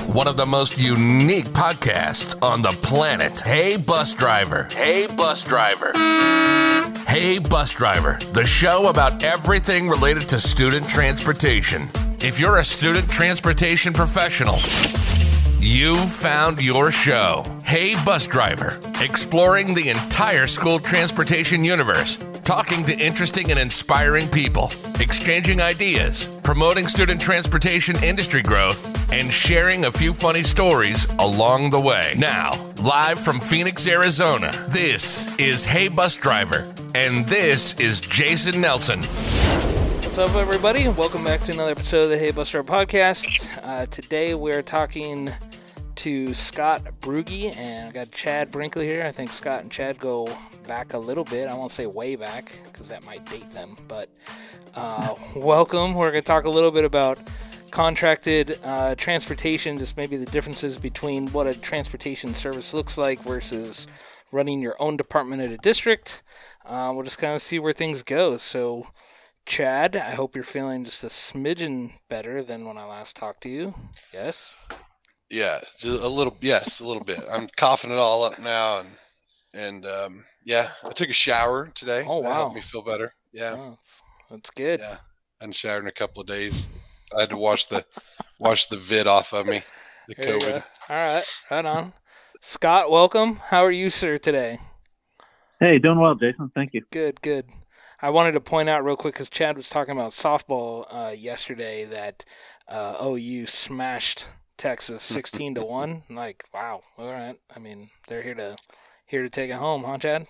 one of the most unique podcasts on the planet. Hey, bus driver. Hey, bus driver. Hey, bus driver, the show about everything related to student transportation. If you're a student transportation professional, You've found your show. Hey, Bus Driver, exploring the entire school transportation universe, talking to interesting and inspiring people, exchanging ideas, promoting student transportation industry growth, and sharing a few funny stories along the way. Now, live from Phoenix, Arizona, this is Hey, Bus Driver, and this is Jason Nelson. What's up, everybody? Welcome back to another episode of the Hey Bus Driver podcast. Uh, today we're talking to Scott Brugge and I got Chad Brinkley here. I think Scott and Chad go back a little bit. I won't say way back because that might date them, but uh, welcome. We're going to talk a little bit about contracted uh, transportation, just maybe the differences between what a transportation service looks like versus running your own department at a district. Uh, we'll just kind of see where things go. So, Chad, I hope you're feeling just a smidgen better than when I last talked to you. Yes. Yeah, just a little. Yes, a little bit. I'm coughing it all up now, and and um, yeah, I took a shower today. Oh That wow, helped me feel better. Yeah, that's, that's good. yeah. I hadn't showered in a couple of days. I had to wash the wash the vid off of me. The There. COVID. All right, right on. Scott, welcome. How are you, sir, today? Hey, doing well, Jason. Thank you. Good, good. I wanted to point out real quick because Chad was talking about softball uh, yesterday that uh, OU smashed Texas sixteen to one. Like, wow. All right. I mean, they're here to here to take it home, huh, Chad?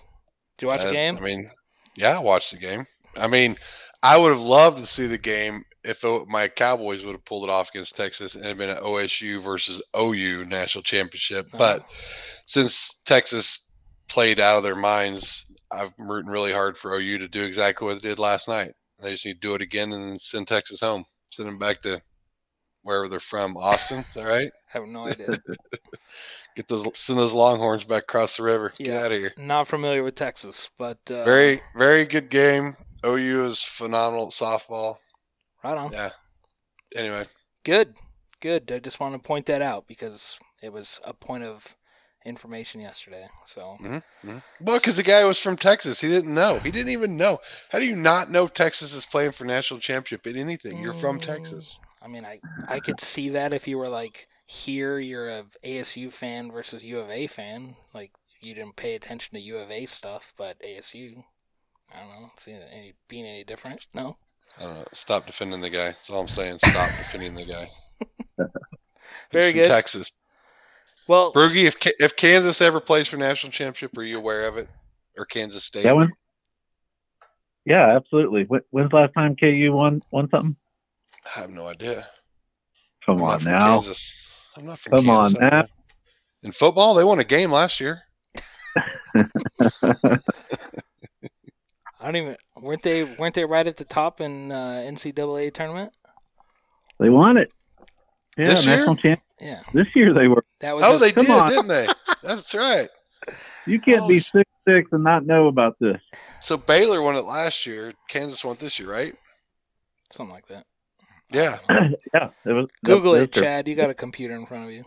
Did you watch Uh, the game? I mean, yeah, I watched the game. I mean, I would have loved to see the game if it, my Cowboys would have pulled it off against Texas and it had been an OSU versus OU national championship. But Uh, since Texas played out of their minds, I'm rooting really hard for OU to do exactly what they did last night. They just need to do it again and then send Texas home, send them back to wherever they're from. Austin, is that right? I have no idea. Get those, send those Longhorns back across the river. Get out of here. Not familiar with Texas, but uh, Very, very good game. OU is phenomenal at softball. right on. Yeah. Anyway, Good, good. I just wanted to point that out because it was a point of information yesterday. So well, because the guy was from Texas, he didn't know. He didn't even know. How do you not know Texas is playing for national championship in anything? You're from Mm. Texas. I mean, I I could see that if you were like here, you're a ASU fan versus U of A fan. Like you didn't pay attention to U of A stuff, but ASU, I don't know, see any being any different? No. I don't know. Stop defending the guy. That's all I'm saying. Stop defending the guy. He's Very from good. Texas. Well, Bergie, if if Kansas ever plays for national championship, are you aware of it? Or Kansas State? That one? Yeah, absolutely. When's the last time KU won won something? I have no idea. Come I'm on now. Kansas. I'm not from Come on Kansas. I don't now. In football, they won a game last year. I don't even weren't they weren't they right at the top in uh, NCAA tournament? They won it. Yeah, This year? national champ. Yeah, This year they were. that was Oh, a- they come did, on. didn't they? That's right. You can't Oh, be six six and not know about this. So Baylor won it last year. Kansas won it this year, right? something like that. Yeah. yeah, it was. Google that- it, that's true. Chad. You got a computer in front of you.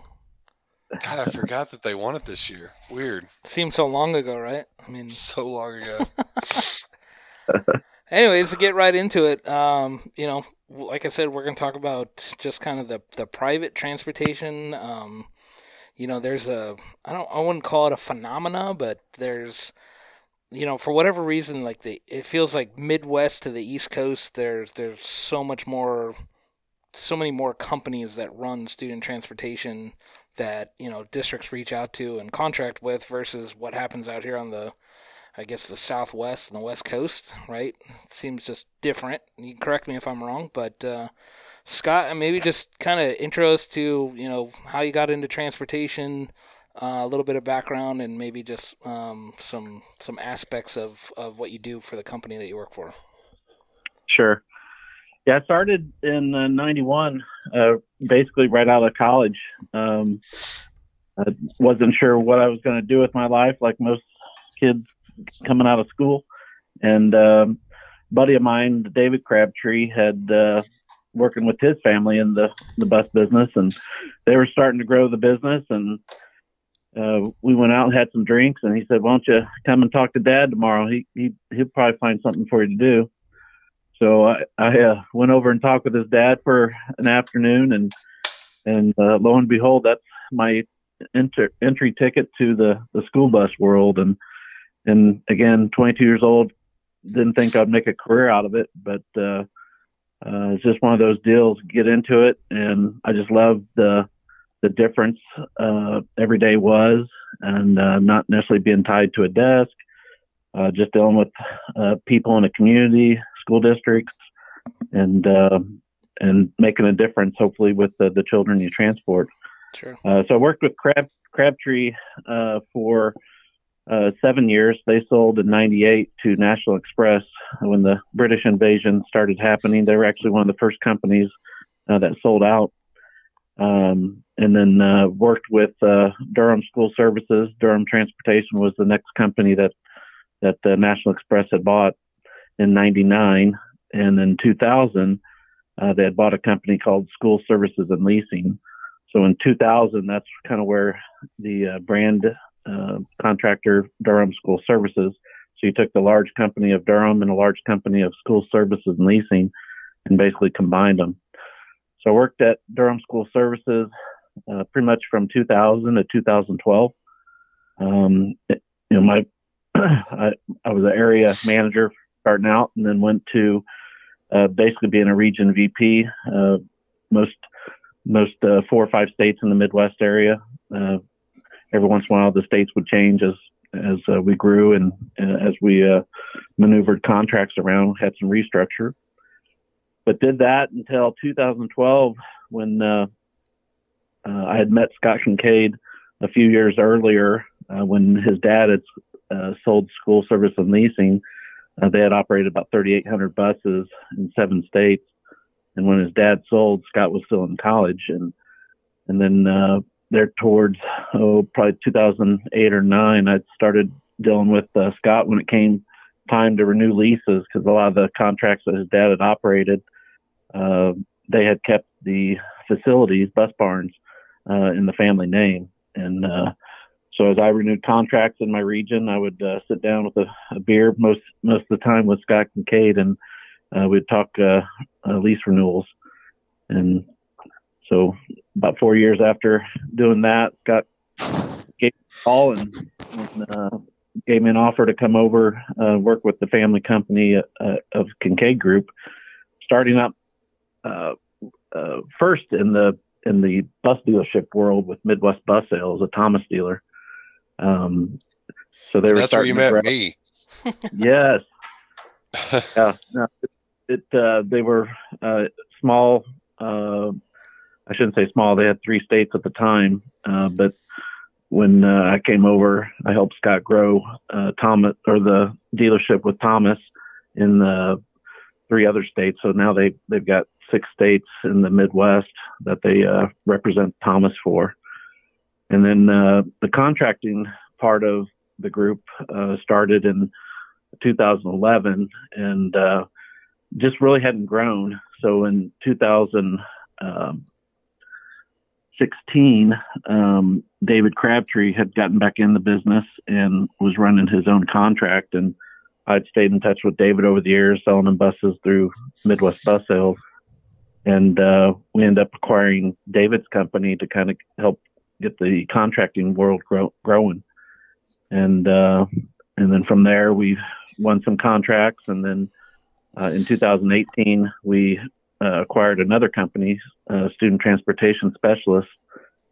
God, I forgot that they won it this year. Weird. Seems so long ago, right? I mean, So long ago. anyways, to get right into it, um, you know, like I said, we're going to talk about just kind of the the private transportation. Um, you know, there's a I don't I wouldn't call it a phenomena, but there's you know, for whatever reason, like the it feels like Midwest to the East Coast. There's there's so much more, so many more companies that run student transportation that you know districts reach out to and contract with versus what happens out here on the I guess the Southwest and the West Coast, right? seems just different. You can correct me if I'm wrong, but uh, Scott, maybe just kind of intro us to you know how you got into transportation, uh, a little bit of background, and maybe just um, some some aspects of, of what you do for the company that you work for. Sure. Yeah, I started in uh, '91, uh, basically right out of college. Um, I wasn't sure what I was going to do with my life, like most kids coming out of school. And um, buddy of mine, David Crabtree, had uh, working with his family in the the bus business, and they were starting to grow the business. And uh, we went out and had some drinks, and he said, "Why don't you come and talk to Dad tomorrow? He he he'll probably find something for you to do." So I, I uh, went over and talked with his dad for an afternoon, and and uh, lo and behold, that's my enter, entry ticket to the the school bus world. And and again, 22 years old, didn't think I'd make a career out of it, but uh, uh, it's just one of those deals. Get into it, and I just love the the difference uh, every day was, and uh, not necessarily being tied to a desk, uh, just dealing with uh, people in a community, school districts, and uh, and making a difference, hopefully, with the, the children you transport. Sure. Uh, so I worked with Crab Crabtree uh, for uh, seven years. They sold in '98 to National Express when the British invasion started happening. They were actually one of the first companies uh, that sold out. Um, and then uh, worked with uh, Durham School Services. Durham Transportation was the next company that that National Express had bought in '99, and in 2000 uh, they had bought a company called School Services and Leasing. So in 2000, that's kind of where the uh, brand uh, contractor Durham School Services. So you took the large company of Durham and a large company of School Services and Leasing, and basically combined them. So I worked at Durham School Services uh, pretty much from 2000 to 2012. Um, it, you know, my I, I was an area manager starting out, and then went to uh, basically being a region VP. Uh, most most uh, four or five states in the Midwest area. Uh, every once in a while, the states would change as as uh, we grew and as we maneuvered contracts around, had some restructure. But did that until 2012 when I had met Scott Kincaid a few years earlier when his dad had sold school service and leasing uh, they had operated about 3,800 buses in seven states. And when his dad sold, Scott was still in college. And and then uh, there towards oh probably 2008 or nine, I started dealing with uh, Scott when it came time to renew leases because a lot of the contracts that his dad had operated, uh, they had kept the facilities, bus barns, uh, in the family name. And uh, so as I renewed contracts in my region, I would uh, sit down with a, a, beer most most of the time with Scott Kincaid, and uh, we'd talk uh, uh lease renewals. And so about four years after doing that, Scott gave a call and, and uh, gave me an offer to come over uh, work with the family company of Kincaid Group, starting up first in the in the bus dealership world with Midwest Bus Sales, a Thomas dealer. Um, so they were. That's where you met me. yes. yeah. No, it, it uh, they were uh, small. Uh, I shouldn't say small. They had three states at the time, uh, but when uh, I came over, I helped Scott grow uh, Thomas or the dealership with Thomas in the three other states. So now they they've got six states in the Midwest that they represent Thomas for. And then uh, the contracting part of the group uh, started in 2011 and uh, just really hadn't grown. So in 2016, um, David Crabtree had gotten back in the business and was running his own contract. And I'd stayed in touch with David over the years, selling him buses through Midwest Bus Sales. And uh, we ended up acquiring David's company to kind of help get the contracting world grow, growing. And uh, and then from there we won some contracts, and then uh, in 2018 we uh, acquired another company, uh, Student Transportation Specialists,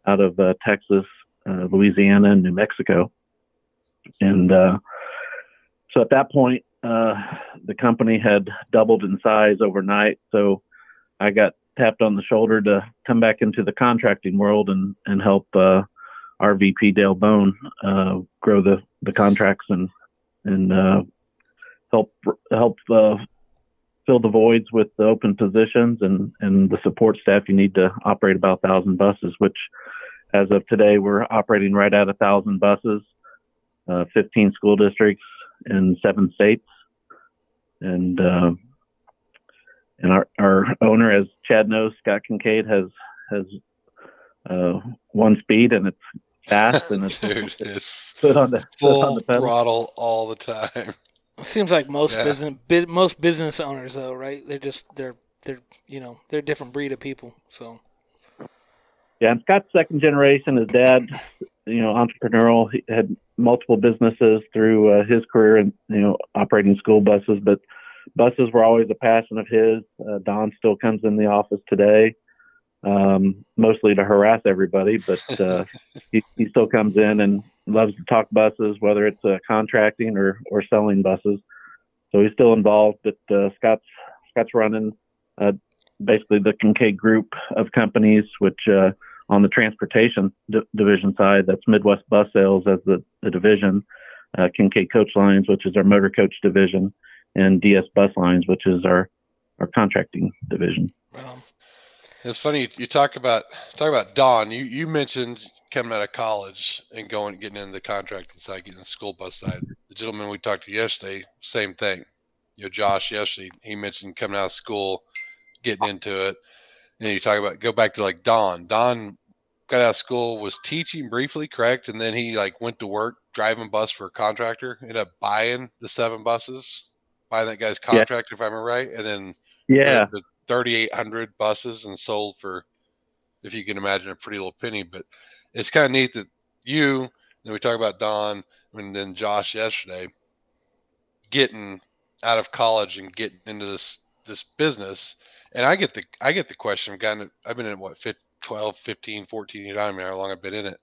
out of uh, Texas, uh, Louisiana, and New Mexico. And so at that point, the company had doubled in size overnight. So I got tapped on the shoulder to come back into the contracting world and and help uh, our VP Dale Bone uh, grow the the contracts and and uh, help help uh, fill the voids with the open positions and and the support staff you need to operate about a thousand buses, which as of today we're operating right at a thousand buses, uh, 15 school districts in seven states, and uh, and our, our owner, as Chad knows, Scott Kincaid has has uh, one speed and it's fast and it's, Dude, it's put on the put on full the pedal. throttle all the time. It seems like most Yeah. business bu- most business owners though, right? They're just they're they're you know they're a different breed of people. So Yeah, and Scott's second generation. His dad, you know, entrepreneurial. He had multiple businesses through uh, his career, and you know, operating school buses. But buses were always a passion of his. Uh, Don still comes in the office today, um, mostly to harass everybody, but uh, he, he still comes in and loves to talk buses, whether it's uh, contracting or or selling buses. So he's still involved. But uh, Scott's Scott's running uh, basically the Kincaid group of companies, which uh, on the transportation d- division side, that's Midwest Bus Sales as the, the division, uh, Kincaid Coach Lines, which is our motor coach division, and DS Bus Lines, which is our our contracting division. um, It's funny you, you talk about talk about Don. You you mentioned coming out of college and going getting into the contracting side, getting the school bus side. The gentleman we talked to yesterday, same thing. You know, Josh yesterday he mentioned coming out of school, getting into it. And you talk about go back to like Don. Don got out of school, was teaching briefly, correct? And then he like went to work driving bus for a contractor, ended up buying the seven buses, that guy's contract, if I'm right, and then Yeah, the 3,800 buses and sold for, if you can imagine, a pretty little penny. But it's kind of neat that you, and we talk about Don and then Josh yesterday, getting out of college and getting into this this business. And I get the I get the question. I've gotten I've been in what 15, 12, 15, 14 years. I don't know how long I've been in it.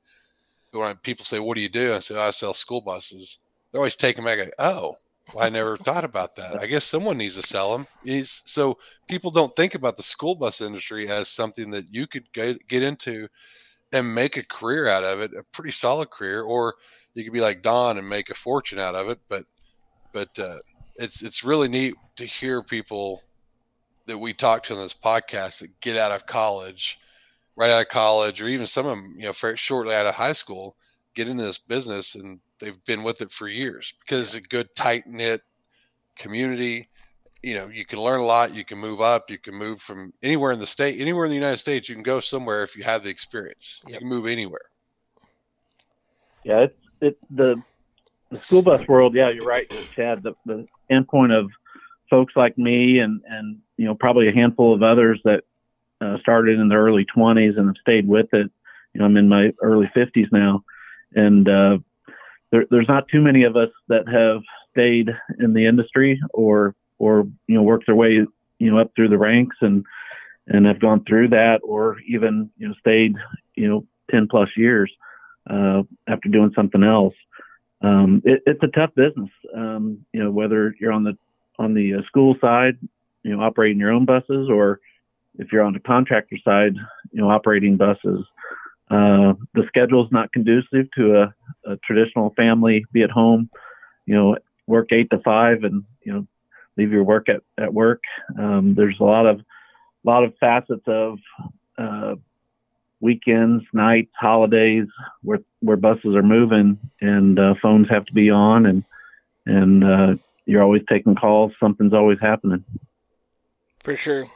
But when people say, "What do you do?" I say, oh, "I sell school buses." They're always taken back. Like, oh, I never thought about that. I guess someone needs to sell them. Is so people don't think about the school bus industry as something that you could get, get into and make a career out of it, a pretty solid career, or you could be like Don and make a fortune out of it. But but uh, it's it's really neat to hear people that we talk to on this podcast that get out of college, right out of college, or even some of them, you know, shortly out of high school, get into this business and they've been with it for years because it's a good tight knit community. You know, you can learn a lot. You can move up. You can move from anywhere in the state, anywhere in the United States. You can go somewhere if you have the experience. You can move anywhere. yeah, it's it's the the school bus world. Yeah, you're right, Chad. The the endpoint of folks like me and and you know probably a handful of others that uh, started in the early 20s and have stayed with it. You know, I'm in my early 50s now, and uh, there, there's not too many of us that have stayed in the industry or or you know worked their way you know up through the ranks and and have gone through that or even you know stayed you know 10 plus years uh, after doing something else. Um, it, it's a tough business, um, you know, whether you're on the on the uh, school side, you know, operating your own buses, or if you're on the contractor side, you know, operating buses. Uh, the schedule's not conducive to a, a traditional family. Be at home, you know, work eight to five, and you know, leave your work at at work. Um, there's a lot of lot of facets of uh, weekends, nights, holidays, where where buses are moving and uh, phones have to be on, and and uh, you're always taking calls. Something's always happening. for sure.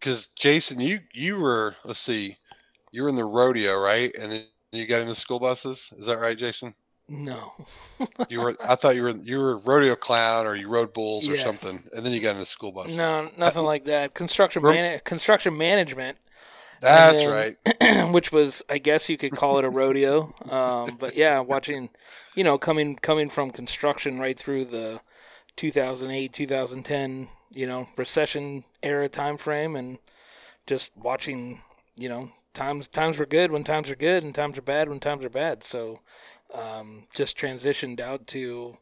Because Jason, you you were let's see, you were in the rodeo, right? And then you got into school buses. Is that right, Jason? No, You were. I thought you were you were a rodeo clown or you rode bulls or something, and then you got into school buses. no, nothing like that. Construction Rem- man- construction management. that's then- right. which was I guess you could call it a rodeo. Um, but yeah, watching, you know, coming coming from construction right through the 2008 2010 you know recession era time frame and just watching you know times times were good when times are good and times are bad when times are bad so um, just transitioned out to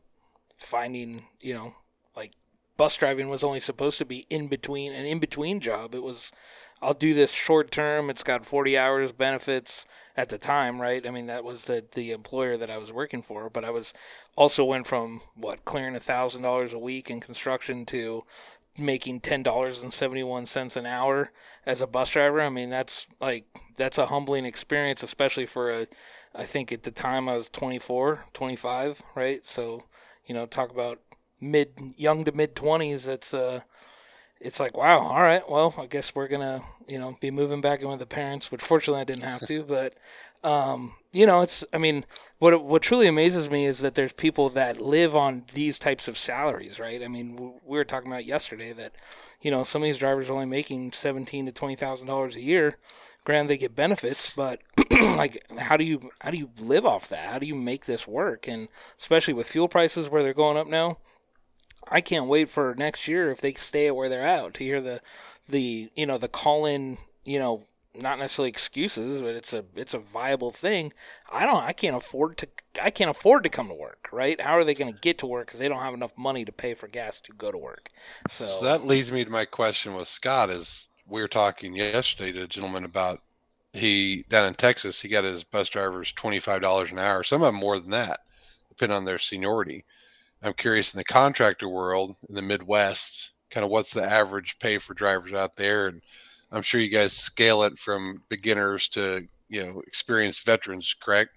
finding you know like bus driving was only supposed to be in between an in between job it was I'll do this short term. It's got 40 hours benefits at the time, right? I mean, that was the the employer that I was working for, but I was also went from what clearing a thousand dollars a week in construction to making ten dollars and seventy one cents an hour as a bus driver. I mean, that's like that's a humbling experience, especially for a. I think at the time I was 24, 25, right? So, you know, talk about mid young to mid 20s. That's uh it's like, wow, all right, well, I guess we're gonna, you know, be moving back in with the parents, which fortunately I didn't have to, but, um, you know, it's, I mean, what what truly amazes me is that there's people that live on these types of salaries, right? I mean, we were talking about yesterday that, you know, some of these drivers are only making seventeen to twenty thousand dollars a year. Granted, they get benefits, but like, how do you how do you live off that? How do you make this work? And especially with fuel prices where they're going up now, I can't wait for next year if they stay where they're at to hear the the you know the call in you know not necessarily excuses, but it's a it's a viable thing. I don't I can't afford to I can't afford to come to work, right? How are they going to get to work because they don't have enough money to pay for gas to go to work? So, so that leads me to my question with Scott is we were talking yesterday to a gentleman about he down in Texas he got his bus drivers twenty five dollars an hour, some of them more than that, depending on their seniority. I'm curious in the contractor world in the Midwest, kind of what's the average pay for drivers out there, and I'm sure you guys scale it from beginners to you know experienced veterans, correct?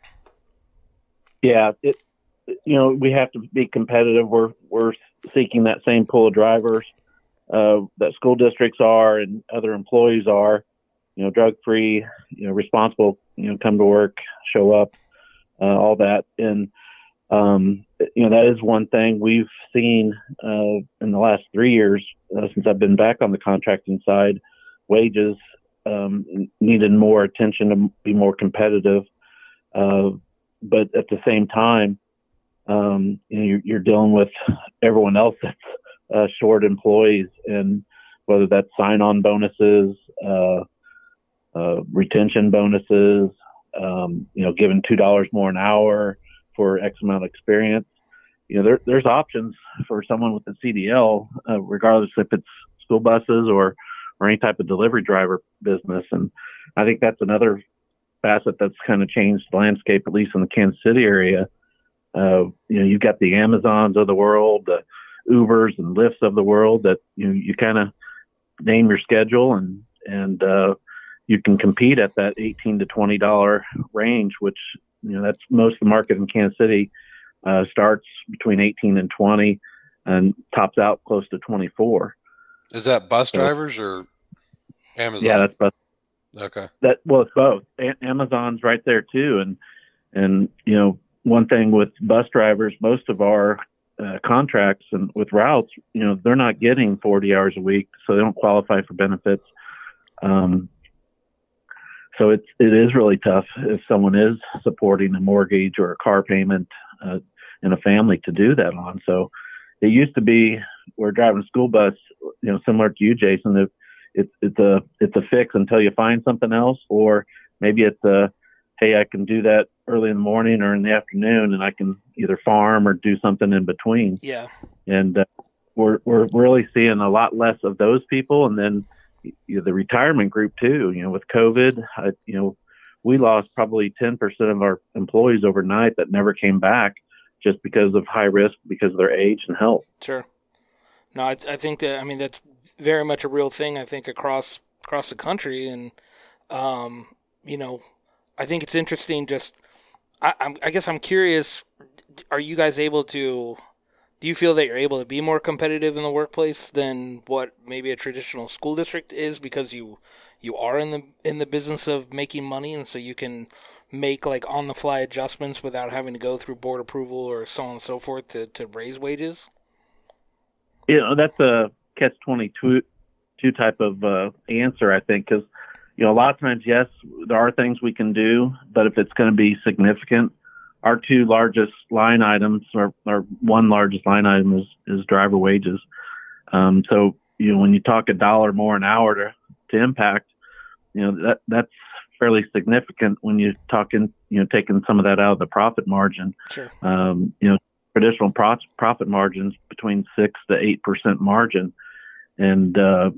Yeah, it you know we have to be competitive. We're we're seeking that same pool of drivers uh, that school districts are and other employees are. You know, drug free, you know, responsible. You know, come to work, show up, uh, all that, and um, you know that is one thing we've seen uh, in the last three years uh, since I've been back on the contracting side. Wages um, needed more attention to be more competitive, uh, but at the same time, um, you know, you're, you're, dealing with everyone else that's uh, short employees, and whether that's sign-on bonuses, uh, uh, retention bonuses, um, you know, giving two dollars more an hour for X amount of experience. You know, there, there's options for someone with a CDL, uh, regardless if it's school buses or or any type of delivery driver business. And I think that's another facet that's kind of changed the landscape, at least in the Kansas City area. Uh, you know, you've got the Amazons of the world, the Ubers and Lyfts of the world that you you kind of name your schedule and and uh, you can compete at that eighteen to twenty dollar range, which you know, that's most of the market in Kansas City uh, starts between 18 and 20 and tops out close to 24. Is that bus drivers or Amazon? Yeah, that's bus. Okay. That well, it's both. A- Amazon's right there too, and and you know one thing with bus drivers, most of our uh, contracts and with routes, you know, they're not getting 40 hours a week, so they don't qualify for benefits. Um, so it's it is really tough if someone is supporting a mortgage or a car payment uh, in a family to do that on. So it used to be we're driving a school bus, you know, similar to you, Jason. It, it's it's a it's a fix until you find something else, or maybe it's a hey, I can do that early in the morning or in the afternoon, and I can either farm or do something in between. Yeah. And uh, we're we're really seeing a lot less of those people, and then you know, the retirement group too. You know, with COVID, I, you know, we lost probably 10% of our employees overnight that never came back just because of high risk because of their age and health. Sure. No, I, I think that I mean that's very much a real thing. I think across across the country, and um, you know, I think it's interesting. Just I, I guess I'm curious. Are you guys able to do you feel that you're able to be more competitive in the workplace than what maybe a traditional school district is because you you are in the in the business of making money and so you can make like on the fly adjustments without having to go through board approval or so on and so forth to, to raise wages? You know, that's a catch 22 two type of uh, answer, I think, because, you know, a lot of times, yes, there are things we can do, but if it's going to be significant, our two largest line items, or our one largest line item is, is driver wages. Um, so, you know, when you talk a dollar more an hour to, to impact, you know, that that's fairly significant when you're talking, you know, taking some of that out of the profit margin. Sure. Um, you know, traditional pro- profit margins between six to eight percent margin, and uh,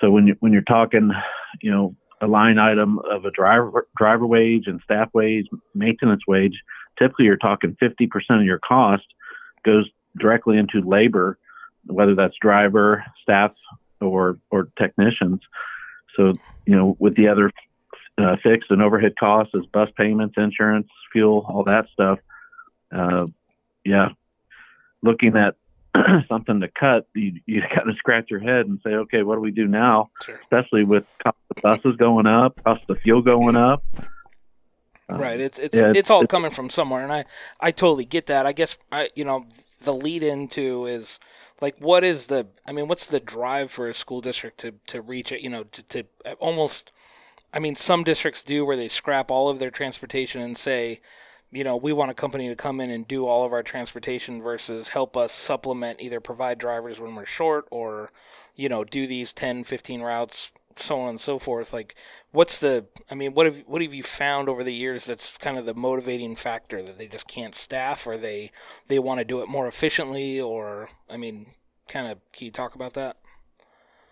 so when you when you're talking, you know, a line item of a driver driver wage and staff wage, maintenance wage, typically you're talking 50% of your cost goes directly into labor, whether that's driver, staff, or or technicians. So you know, with the other uh, fixed and overhead costs as bus payments, insurance, fuel, all that stuff. Uh, yeah, looking at something to cut, you you kind of scratch your head and say, okay, what do we do now? Sure. Especially with cost of buses going up, cost of fuel going up. Um, right. It's it's yeah, it's all coming from somewhere, and I I totally get that. I guess I you know the lead into is like what is the I mean what's the drive for a school district to to reach it? You know to, to almost. I mean, some districts do where they scrap all of their transportation and say, you know, we want a company to come in and do all of our transportation versus help us supplement, either provide drivers when we're short or, you know, do these 10, 15 routes, so on and so forth. Like, what's the, I mean, what have, what have you found over the years that's kind of the motivating factor that they just can't staff or they, they want to do it more efficiently or, I mean, kind of, can you talk about that?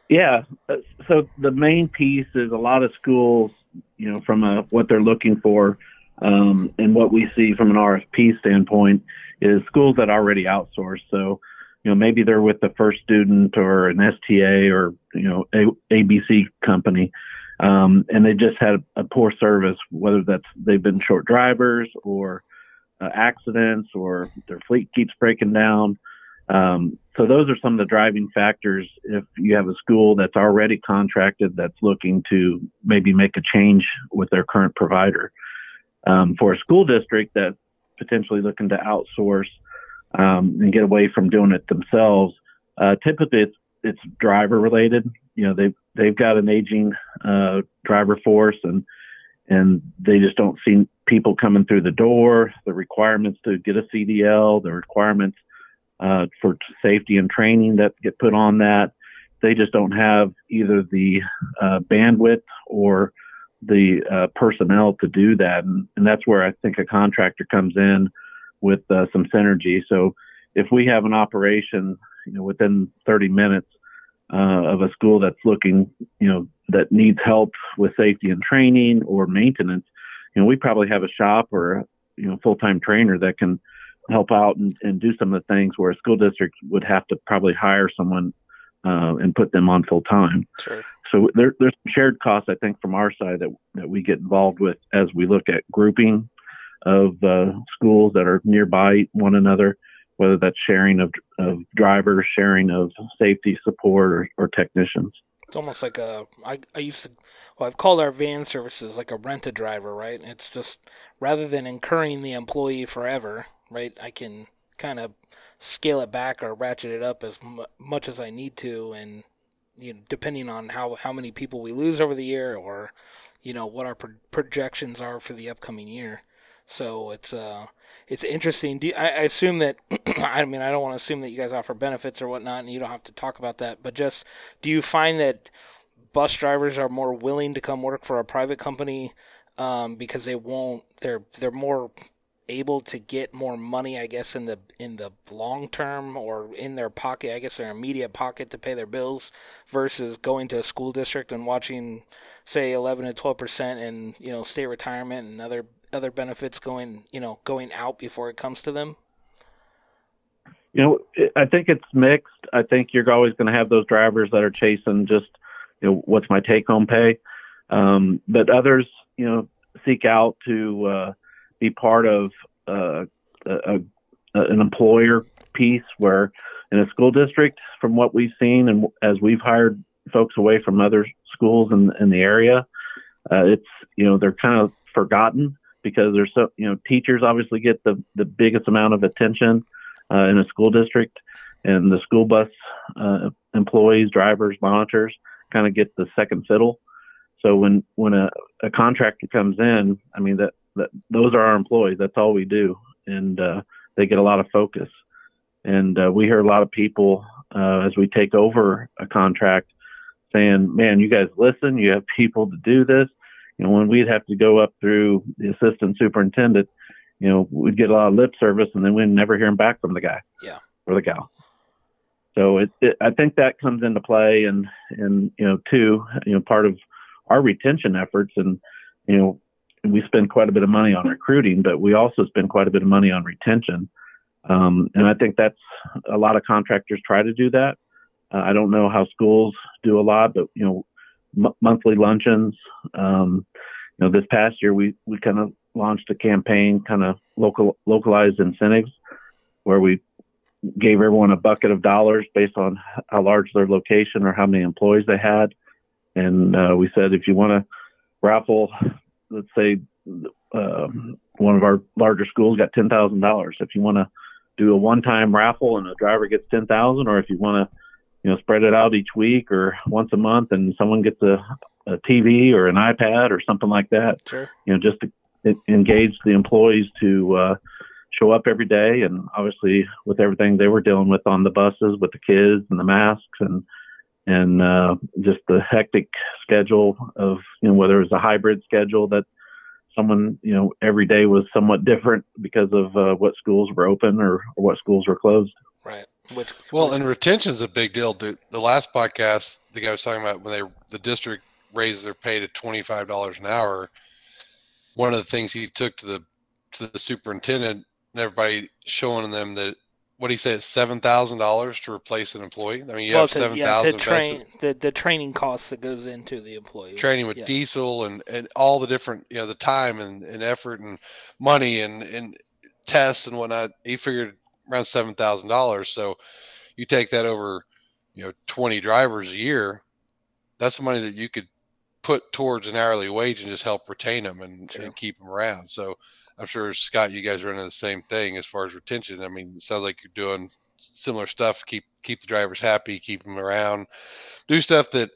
Yeah. Uh, so the main piece is a lot of schools, you know, from a, what they're looking for um, and what we see from an RFP standpoint is schools that already outsource. So, you know, maybe they're with the first student or an STA or, you know, a, ABC company. Um, and they just had a poor service, whether that's they've been short drivers or uh, accidents or their fleet keeps breaking down. Um, so those are some of the driving factors. If you have a school that's already contracted that's looking to maybe make a change with their current provider um, for a school district that's potentially looking to outsource um, and get away from doing it themselves, uh, typically it's it's driver related. You know, they've they've got an aging uh, driver force and and they just don't see people coming through the door. The requirements to get a CDL, the requirements uh, for safety and training that get put on that, they just don't have either the uh, bandwidth or the uh, personnel to do that, and, and, that's where I think a contractor comes in with uh, some synergy. So if we have an operation, you know, within 30 minutes uh, of a school that's looking, you know, that needs help with safety and training or maintenance, you know, we probably have a shop or you know full-time trainer that can help out and, and do some of the things where a school district would have to probably hire someone uh, and put them on full time. Sure. So there, there's shared costs, I think, from our side that, that we get involved with as we look at grouping of uh, schools that are nearby one another, whether that's sharing of, of drivers, sharing of safety support, or, or technicians. It's almost like a. I, I used to, well, I've called our van services like a rent a driver, right? It's just rather than incurring the employee forever, right? I can kind of scale it back or ratchet it up as m- much as I need to, and you know, depending on how how many people we lose over the year, or you know what our pro- projections are for the upcoming year. So it's uh it's interesting. You, I, I, assume that I mean I don't want to assume that you guys offer benefits or whatnot, and you don't have to talk about that. But just do you find that bus drivers are more willing to come work for a private company um, because they won't? They're they're more able to get more money, I guess, in the in the long term or in their pocket, I guess their immediate pocket to pay their bills, versus going to a school district and watching, say, eleven to twelve percent in you know state retirement and other other benefits going you know going out before it comes to them. You know, I think it's mixed. I think you're always going to have those drivers that are chasing just, you know, what's my take home pay, um, but others, you know, seek out to uh, be part of uh, a, a, an employer piece where in a school district, from what we've seen and as we've hired folks away from other schools in, in the area, uh, it's, you know, they're kind of forgotten because there's so, you know, teachers obviously get the, the biggest amount of attention uh, in a school district and the school bus uh, employees, drivers, monitors kind of get the second fiddle. So when when a, a contractor comes in, I mean that that those are our employees. That's all we do, and uh, they get a lot of focus. And uh, we hear a lot of people uh, as we take over a contract saying, "Man, you guys listen. You have people to do this." You know, when we'd have to go up through the assistant superintendent, you know, we'd get a lot of lip service, and then we'd never hear him back from the guy, yeah, or the gal. So it, it, I think that comes into play, and and you know, too, you know, part of our retention efforts, and you know, we spend quite a bit of money on recruiting, but we also spend quite a bit of money on retention. Um, and I think that's a lot of contractors try to do that. Uh, I don't know how schools do a lot, but you know, m- monthly luncheons. Um, you know, this past year we we kind of launched a campaign, kind of local localized incentives, where we gave everyone a bucket of dollars based on how large their location or how many employees they had. And uh, we said, if you want to raffle, let's say um, one of our larger schools got ten thousand dollars. If you want to do a one-time raffle and a driver gets ten thousand, or if you want to, you know, spread it out each week or once a month, and someone gets a, a TV or an iPad or something like that. Sure. You know, just to engage the employees to uh, show up every day, and obviously with everything they were dealing with on the buses with the kids and the masks and and uh, just the hectic schedule of you know whether it was a hybrid schedule that someone you know every day was somewhat different because of uh, what schools were open or, or what schools were closed. Which, Well, which- and retention is a big deal. The, the last podcast, the guy was talking about when they the district raised their pay to twenty five dollars an hour. One of the things he took to the to the superintendent and everybody showing them that what he said seven thousand dollars to replace an employee. I mean, you well, have to, seven yeah, thousand to train the the training costs that goes into the employee training with yeah. diesel and, and all the different you know the time and, and effort and money and, and tests and whatnot he figured around seven thousand dollars so you take that over you know 20 drivers a year that's the money that you could put towards an hourly wage and just help retain them and, Sure. and keep them around so i'm sure scott you guys are into the same thing as far as retention i mean it sounds like you're doing similar stuff keep keep the drivers happy keep them around do stuff that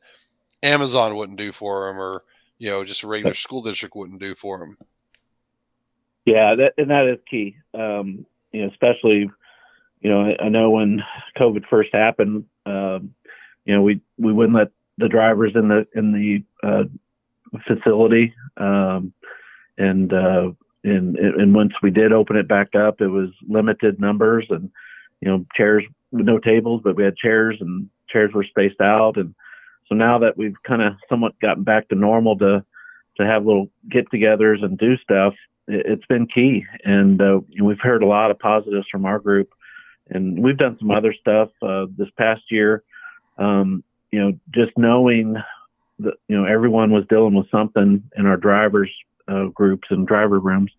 Amazon wouldn't do for them, or you know, just a regular school district wouldn't do for them. Yeah, that and that is key. Um, you know, especially, you know, I, I know when COVID first happened, um, you know, we we wouldn't let the drivers in the in the uh, facility, um, and uh, and and once we did open it back up, it was limited numbers and you know chairs with no tables, but we had chairs and chairs were spaced out, and so now that we've kind of somewhat gotten back to normal to to have little get-togethers and do stuff it- it's been key. And uh, we've heard a lot of positives from our group and we've done some other stuff uh, this past year. Um, you know just knowing that you know everyone was dealing with something in our drivers uh, groups and driver rooms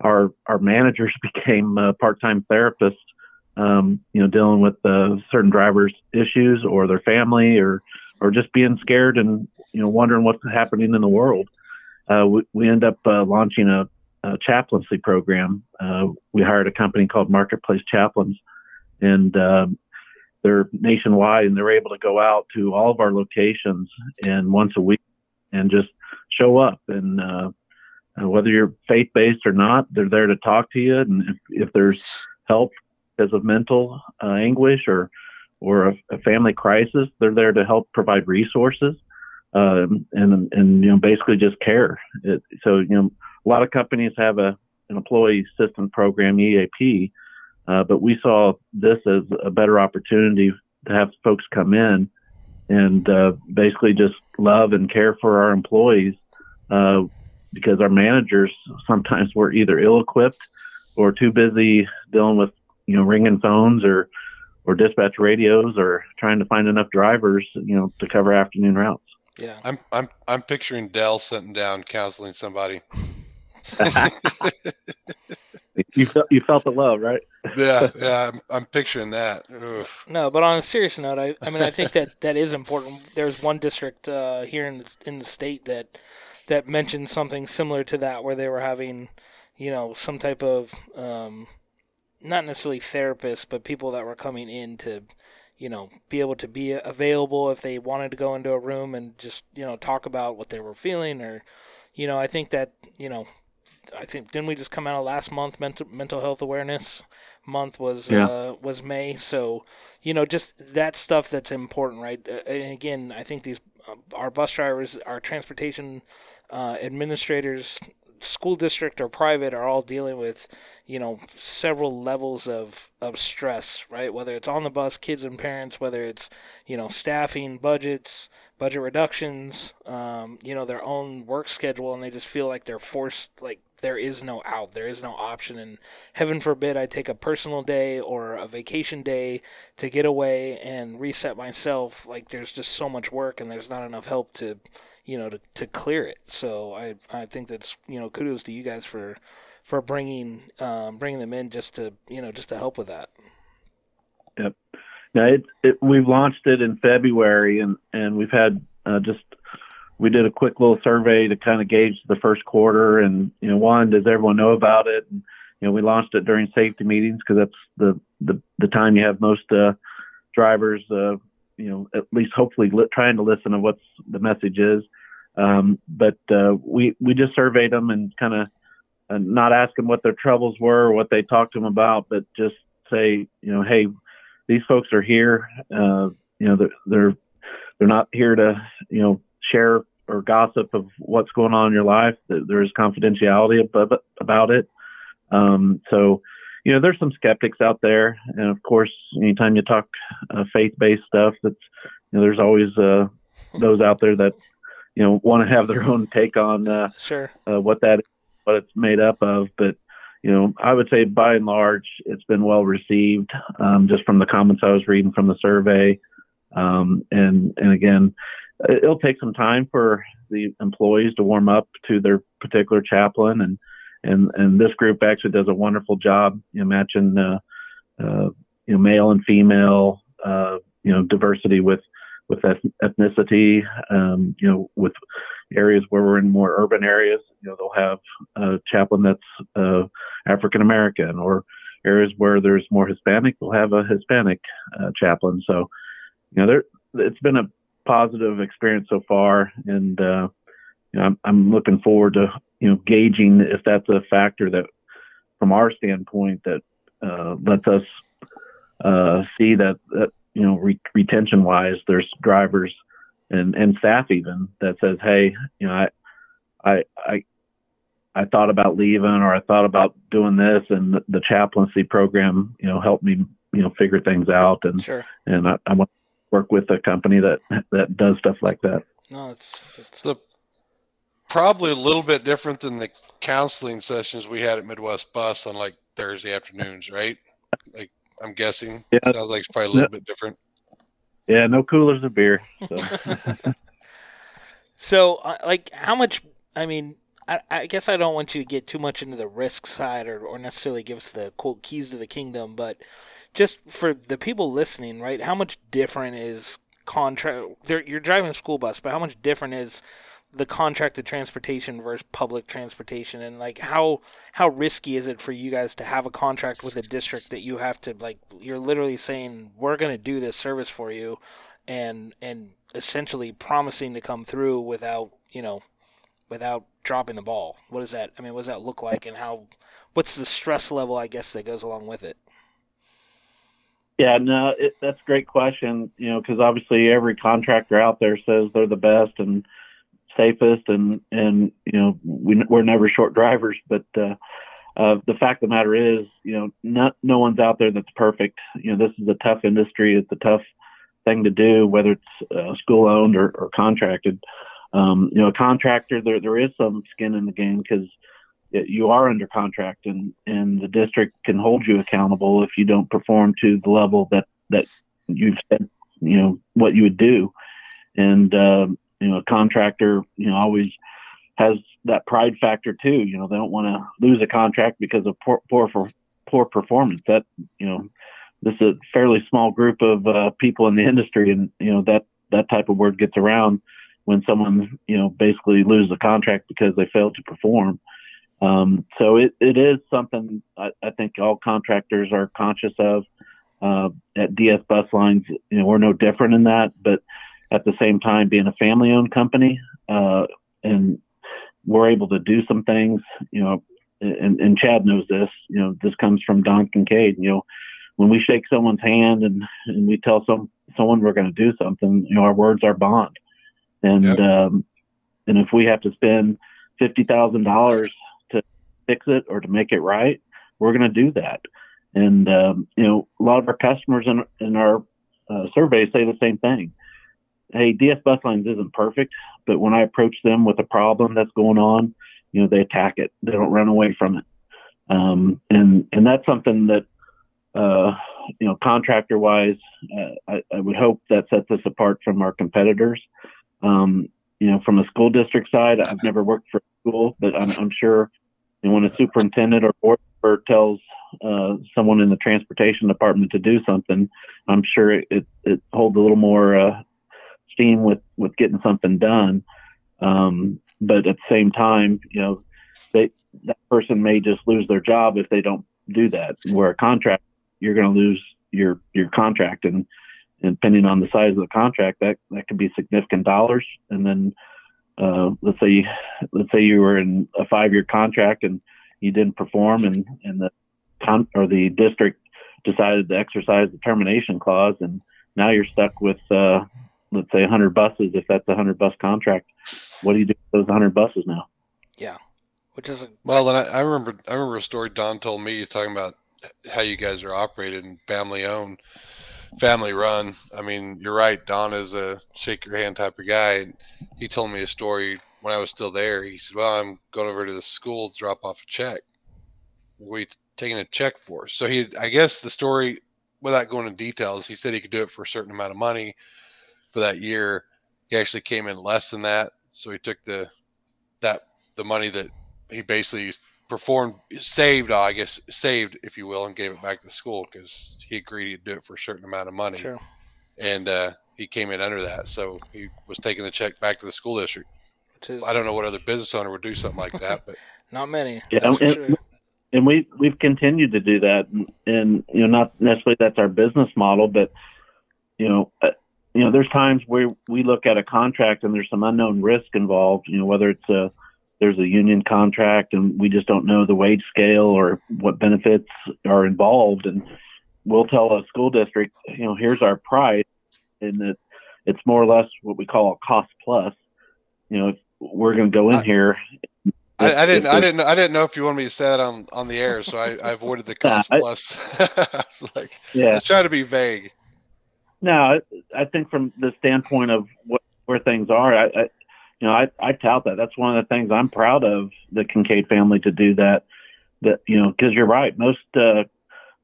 our our managers became uh, part-time therapists um, you know dealing with uh, certain drivers issues or their family or or just being scared and you know wondering what's happening in the world. Uh, we, we end up uh, launching a uh, chaplaincy program. We hired a company called Marketplace Chaplains, and um, they're nationwide, and they're able to go out to all of our locations and once a week and just show up. And uh, whether you're faith based or not, they're there to talk to you. And if, if there's help because of mental uh, anguish or or a, a family crisis, they're there to help provide resources um, and and you know basically just care. It, so you know a lot of companies have a an employee assistance program EAP, uh, but we saw this as a better opportunity to have folks come in and uh, basically just love and care for our employees uh, because our managers sometimes were either ill-equipped or too busy dealing with you know ringing phones or or dispatch radios or trying to find enough drivers you know to cover afternoon routes. yeah I'm I'm I'm picturing Dell sitting down counseling somebody. You felt you felt the love, right? Yeah, yeah, I'm, I'm picturing that. Ugh. No, but on a serious note, I, I mean, I think that that is important. There's one district uh, here in the, in the state that that mentioned something similar to that, where they were having, you know, some type of um, not necessarily therapists, but people that were coming in to, you know, be able to be available if they wanted to go into a room and just you know talk about what they were feeling, or, you know, I think that you know. I think didn't we just come out of last month mental mental health awareness month was Yeah. uh, was May so you know just that stuff that's important right uh, and again i think these uh, our bus drivers our transportation uh, administrators school district or private are all dealing with you know several levels of of stress right? Whether it's on the bus kids and parents whether it's you know staffing budgets budget reductions um, you know their own work schedule and they just feel like they're forced like there is no out there is no option. And heaven forbid i take a personal day or a vacation day to get away and reset myself like there's just so much work and there's not enough help to you know to, to clear it so i i think that's you know kudos to you guys for for bringing um, bringing them in just to you know just to help with that Yep. Now it, it we've launched it in February, and and we've had uh, just we did a quick little survey to kind of gauge the first quarter, and you know, one, does everyone know about it? And, you know, we launched it during safety meetings because that's the, the the time you have most uh, drivers, uh, you know, at least hopefully li- trying to listen to what's the message is. Um, but uh, we we just surveyed them and kind of uh, not ask them what their troubles were or what they talked to them about, but just say, you know, hey, these folks are here. Uh, you know, they're, they're they're not here to you know share or gossip of what's going on in your life. There is confidentiality about, it. Um, so, you know, there's some skeptics out there, and of course, anytime you talk uh, faith-based stuff, that's you know, there's always uh, those out there that you know want to have their own take on uh, sure uh, what that what it's made up of. But you know, I would say by and large, it's been well received, um, just from the comments I was reading from the survey. Um, and and again, it'll take some time for the employees to warm up to their particular chaplain and and and this group actually does a wonderful job you know matching uh, uh, you know male and female uh, you know diversity with with ethnicity um, you know with areas where we're in more urban areas you know they'll have a chaplain that's uh, African American or areas where there's more Hispanic they'll have a Hispanic uh, chaplain. So you know there it's been a positive experience so far, and uh, you know, I'm, I'm looking forward to you know gauging if that's a factor that, from our standpoint, that uh, lets us uh, see that that you know re- retention wise, there's drivers and and staff even that says, hey, you know, I I I I thought about leaving or I thought about doing this and the, the chaplaincy program, you know, helped me, you know, figure things out and sure. and I, I want to work with a company that that does stuff like that. No, it's, it's the probably a little bit different than the counseling sessions we had at Midwest Bus on like Thursday afternoons, right? Like I'm guessing. Yeah. Sounds like it's probably a little bit different. Yeah, no coolers of beer. So, so uh, like, how much? I mean, I, I, guess I don't want you to get too much into the risk side or, or necessarily give us the quote keys to the kingdom, but just for the people listening, right? How much different is contract? You're driving a school bus, but how much different is the contracted transportation versus public transportation, and like how how risky is it for you guys to have a contract with a district that you have to like? You're literally saying we're going to do this service for you, and and essentially promising to come through without you know without dropping the ball. What does that? I mean, what does that look like, and how? What's the stress level? I guess that goes along with it. Yeah, no, it, that's a great question. You know, because obviously every contractor out there says they're the best and safest, and and you know we, we're never short drivers. But uh, uh, the fact of the matter is, you know, not no one's out there that's perfect. You know, this is a tough industry. It's a tough thing to do, whether it's uh, school owned or, or contracted. Um, you know, a contractor there there is some skin in the game because you are under contract and, and the district can hold you accountable if you don't perform to the level that, that you've said, you know, what you would do. And, uh, you know, a contractor, you know, always has that pride factor too. You know, they don't want to lose a contract because of poor, poor, for, poor performance. That, you know, this is a fairly small group of uh, people in the industry and, you know, that, that type of word gets around when someone, you know, basically loses a contract because they failed to perform. Um, so it, it is something I, I, think all contractors are conscious of. Uh, at DS Bus Lines, you know, we're no different in that, but at the same time, being a family-owned company, uh, and we're able to do some things, you know, and, and Chad knows this, you know, this comes from Don Kincaid, you know, when we shake someone's hand and, and we tell some someone we're going to do something, you know, our words are bond. And, yep. um, and if we have to spend $50,000 to fix it or to make it right, we're going to do that. And um, you know, a lot of our customers in, in our uh, surveys say the same thing. Hey, DS Bus Lines isn't perfect, but when I approach them with a problem that's going on, you know, they attack it. They don't run away from it. Um, and and that's something that uh, you know, contractor wise, uh, I, I, would hope that sets us apart from our competitors. Um, you know, from a school district side, I've never worked for a school, but I'm, I'm sure and when a superintendent or board member tells uh, someone in the transportation department to do something, I'm sure it, it, it holds a little more uh, steam with, with getting something done. Um, but at the same time, you know, they, that person may just lose their job if they don't do that. Where a contract, you're going to lose your your contract, and, and depending on the size of the contract, that that could be significant dollars. And then, uh, let's say let's say you were in a five year contract and you didn't perform, and and the con- or the district decided to exercise the termination clause, and now you're stuck with uh, let's say 100 buses if that's a 100 bus contract. What do you do with those 100 buses now? Yeah, which is a, well, and I, I remember I remember a story Don told me talking about how you guys are operated and family owned, family run. I mean, you're right. Don is a shake your hand type of guy. And he told me a story when I was still there. He said, "Well, I'm going over to the school to drop off a check. We taking a check for?" So he, I guess, the story, without going into details, he said he could do it for a certain amount of money for that year. He actually came in less than that, so he took the that the money that he basically performed saved i guess saved if you will and gave it back to the school because he agreed to do it for a certain amount of money sure. and uh, he came in under that so he was taking the check back to the school district Which is i don't know what other business owner would do something like that but not many. Yeah, that's and- sure. and we we've continued to do that and, and you know not necessarily that's our business model but you know uh, you know there's times where we look at a contract and there's some unknown risk involved you know whether it's a there's a union contract and we just don't know the wage scale or what benefits are involved. And we'll tell a school district you know here's our price and it, it's more or less what we call a cost plus. You know if we're going to go in I- here. I, I didn't i didn't i didn't know if you wanted me to say that on on the air so i, I avoided the cost plus. I was like yeah. Let's try to be vague No, I, I think from the standpoint of what, where things are, I, I, you know, I, I tout that. That's one of the things I'm proud of the Kincaid family to do that. That you know, because you're right. Most uh,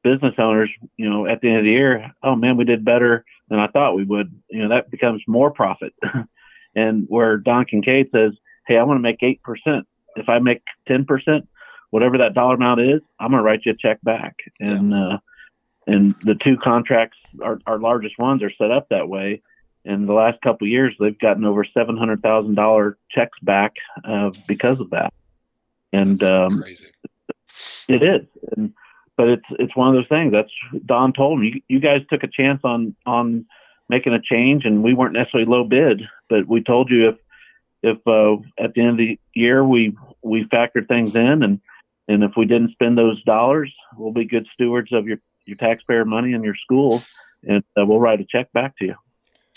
business owners, you know, at the end of the year, oh man, we did better than I thought we would. You know, that becomes more profit. and where Don Kincaid says, hey, I want to make eight percent. If I make ten percent, whatever that dollar amount is, I'm going to write you a check back. And uh, and the two contracts, our, our largest ones, are set up that way. In the last couple of years, they've gotten over seven hundred thousand dollar checks back uh, because of that. And um, crazy it is, and, but it's it's one of those things. That's Don told me. You, you guys took a chance on on making a change, and we weren't necessarily low bid, but we told you if if uh, at the end of the year we we factored things in, and and if we didn't spend those dollars, we'll be good stewards of your your taxpayer money and your school, and uh, we'll write a check back to you.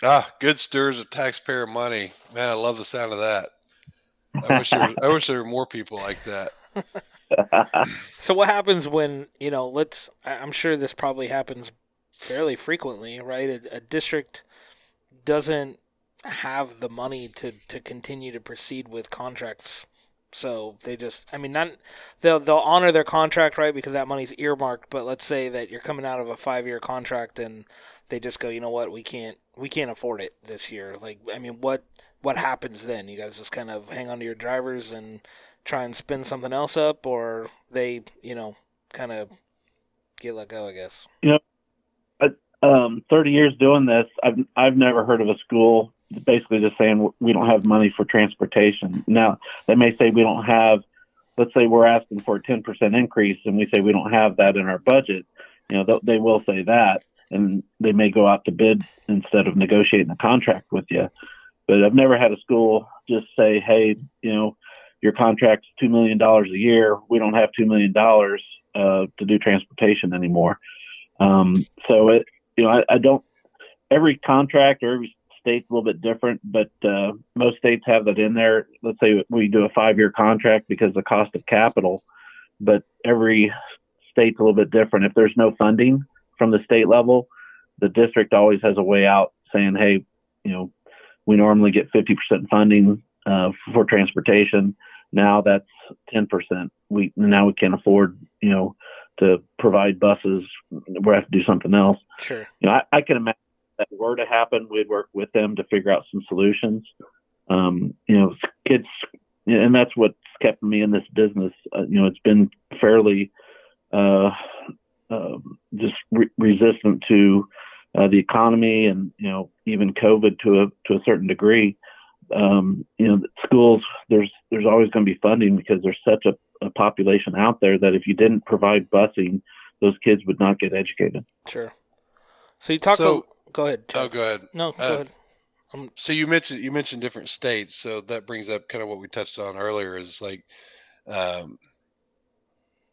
ah good stewards of taxpayer money man i love the sound of that i wish there, was, I wish there were more people like that So what happens when you know? Let's. I- I'm sure this probably happens fairly frequently, right? A, a district doesn't have the money to to continue to proceed with contracts, so they just. I mean, not they'll they'll honor their contract, right? Because that money's earmarked. But let's say that you're coming out of a five year contract and they just go, you know what, we can't we can't afford it this year. Like, I mean, what what happens then? You guys just kind of hang on to your drivers and try and spin something else up, or they, you know, kind of get let go, I guess. You um, 30 years doing this, I've I've never heard of a school basically just saying we don't have money for transportation. Now they may say we don't have. Let's say we're asking for a 10% increase, and we say we don't have that in our budget. You know, they will say that, and they may go out to bid instead of negotiating a contract with you. But I've never had a school just say, "Hey, you know, your contract's two million dollars a year. We don't have two million dollars uh, to do transportation anymore." Um, so it, you know, I, I don't. Every contract or every state's a little bit different, but uh, most states have that in there. Let's say we do a five-year contract because of the cost of capital, but every state's a little bit different. If there's no funding from the state level, the district always has a way out, saying, "Hey, you know, we normally get 50% funding uh, for transportation. Now that's 10%. We now we can't afford, you know, to provide buses. We have to do something else." Sure. you know, I, I can imagine that were to happen, we'd work with them to figure out some solutions. Um, you know, kids, and that's what's kept me in this business. Uh, you know, it's been fairly, uh, re- resistant to uh, the economy and you know even COVID to a to a certain degree. Um, you know, schools there's there's always going to be funding because there's such a, a population out there that if you didn't provide busing, those kids would not get educated. Sure. So you talked. So- to, go ahead. Oh, go ahead. No, go uh, ahead. So you mentioned you mentioned different states, so that brings up kind of what we touched on earlier. Is like, um,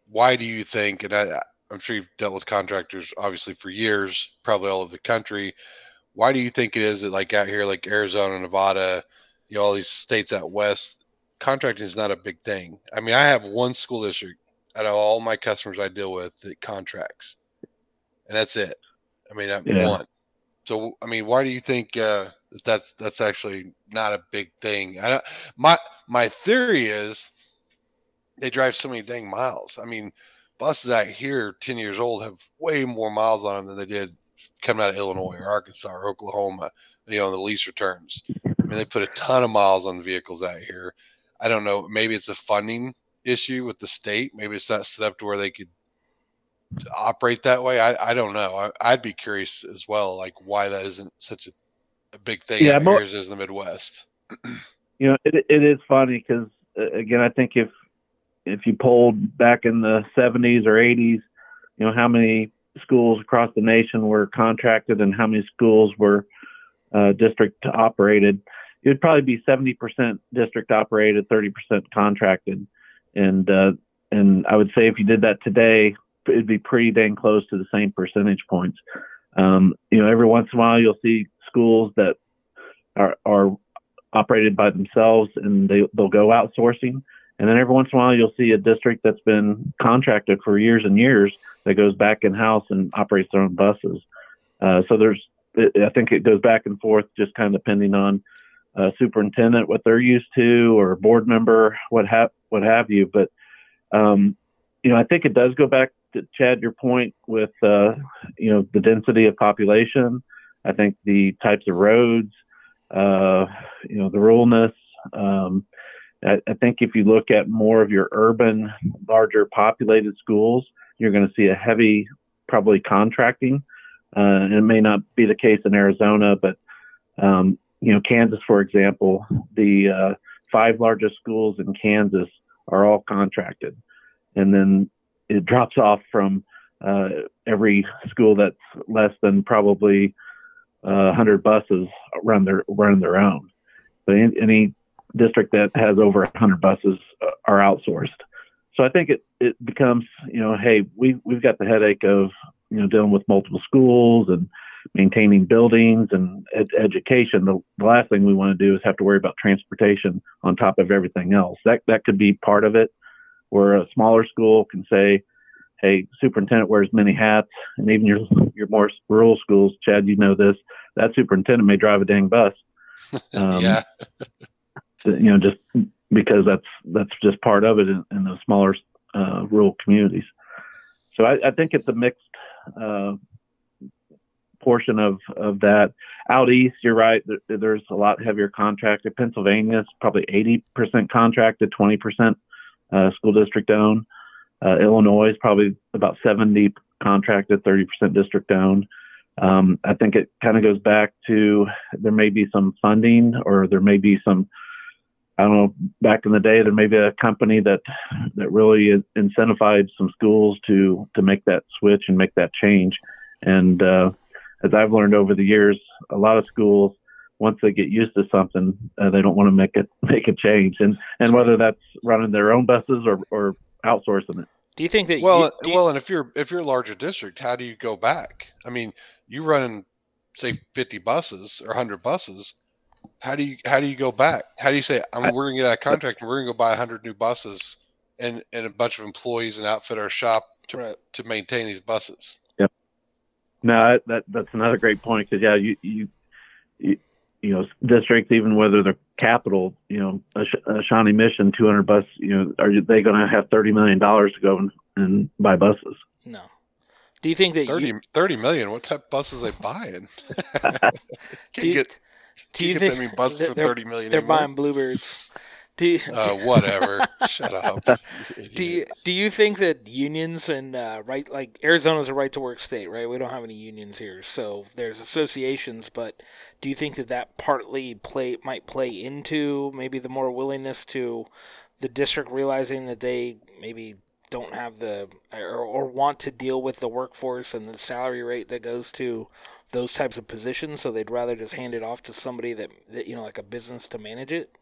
why do you think? And I, I'm sure you've dealt with contractors obviously for years, probably all over the country. Why do you think it is that like out here, like Arizona, Nevada, you know, all these states out west, contracting is not a big thing. I mean, I have one school district out of all my customers I deal with that contracts, and that's it. I mean, I Yeah. one. So I mean, why do you think uh, that's that's actually not a big thing? I don't, my my theory is they drive so many dang miles. I mean, buses out here, ten years old, have way more miles on them than they did coming out of Illinois or Arkansas or Oklahoma. You know, the lease returns. I mean, they put a ton of miles on the vehicles out here. I don't know. Maybe it's a funding issue with the state. Maybe it's not set up to where they could operate that way. I, I don't know. I, I'd be curious as well, like why that isn't such a, a big thing Yeah, here as in the Midwest. you know, it, it is funny because uh, again, I think if if you polled back in the 70s or 80s, you know, how many schools across the nation were contracted and how many schools were uh, district operated, it would probably be 70% district operated, 30% contracted, and uh, and I would say if you did that today, it'd be pretty dang close to the same percentage points. Um, you know, every once in a while you'll see schools that are are operated by themselves and they they'll go outsourcing. And then every once in a while you'll see a district that's been contracted for years and years that goes back in house and operates their own buses. Uh, so there's I think it goes back and forth just kind of depending on uh, superintendent what they're used to or board member what have what have you. But um, you know I think it does go back to Chad your point with uh, you know the density of population. I think the types of roads uh, you know, the ruralness. Um, I, I think if you look at more of your urban, larger populated schools, you're going to see a heavy, probably contracting. Uh, and it may not be the case in Arizona, but um, you know, Kansas, for example, the uh, five largest schools in Kansas are all contracted, and then it drops off from uh, every school that's less than probably uh, 100 buses run their run their own. Any, any district that has over 100 buses uh, are outsourced. So I think it, it becomes, you know, hey, we we've got the headache of, you know, dealing with multiple schools and maintaining buildings and ed- education. The, the last thing we want to do is have to worry about transportation on top of everything else. That that could be part of it, where a smaller school can say, hey, superintendent wears many hats, and even your your more rural schools, Chad, you know this, that superintendent may drive a dang bus. Um, yeah, you know, just because that's that's just part of it in, in the smaller uh, rural communities. So I, I think it's a mixed uh, portion of of that. Out east, you're right. There, there's a lot heavier contracted. Pennsylvania is probably 80% contracted, 20% uh, school district owned. Uh, Illinois is probably about 70 contracted, 30% district owned. Um, I think it kind of goes back to there may be some funding or there may be some I don't know back in the day there may be a company that that really incentivized some schools to to make that switch and make that change. And uh, as I've learned over the years, a lot of schools once they get used to something, uh, they don't want to make it make a change. And and whether that's running their own buses or or outsourcing it. Do you think that? well, you, do you- well, and if you're if you're a larger district, how do you go back? I mean, you running say 50 buses or 100 buses. How do you how do you go back? How do you say I mean, we're gonna get out of contract and we're gonna go buy 100 new buses and and a bunch of employees and outfit our shop to Right. to maintain these buses? Yep. No, that that's another great point because yeah, you, you you you know districts even whether they're capital, you know, a, a Shawnee Mission 200 bus, you know, are they going to have 30 million dollars to go and, and buy buses? no. Do you think that 30, you, 30 million. What type of buses they buying? do Can't you, get do can't you get think that many buses for 30 million they're anymore. buying Blue Birds? Do you, Uh, whatever. Shut up. do you do you think that unions and uh, right like Arizona's a right to work state, right? We don't have any unions here, so there's associations. But do you think that that partly play might play into maybe the more willingness to the district realizing that they maybe don't have the or, or want to deal with the workforce and the salary rate that goes to those types of positions, so they'd rather just hand it off to somebody that, that you know like a business to manage it?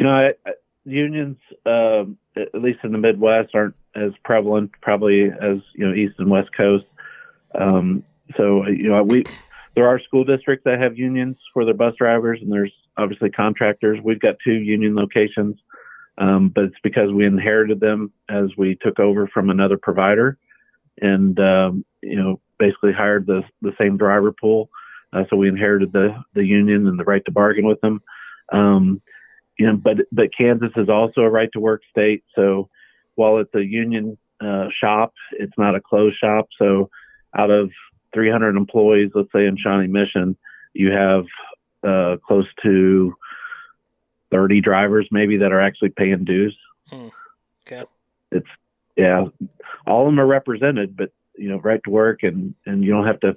You know, I, unions, um, at least in the Midwest, aren't as prevalent probably as you know East and West Coast. Um, so you know, we there are school districts that have unions for their bus drivers, and there's obviously contractors. We've got two union locations, um, but it's because we inherited them as we took over from another provider, and um, you know, basically hired the the same driver pool. Uh, so we inherited the the union and the right to bargain with them. Um, you know, but but Kansas is also a right to work state. So while it's a union uh, shop, it's not a closed shop. So out of 300 employees, let's say in Shawnee Mission, you have uh, close to 30 drivers maybe that are actually paying dues. Hmm. Okay. It's yeah, all of them are represented, but you know, right to work and and you don't have to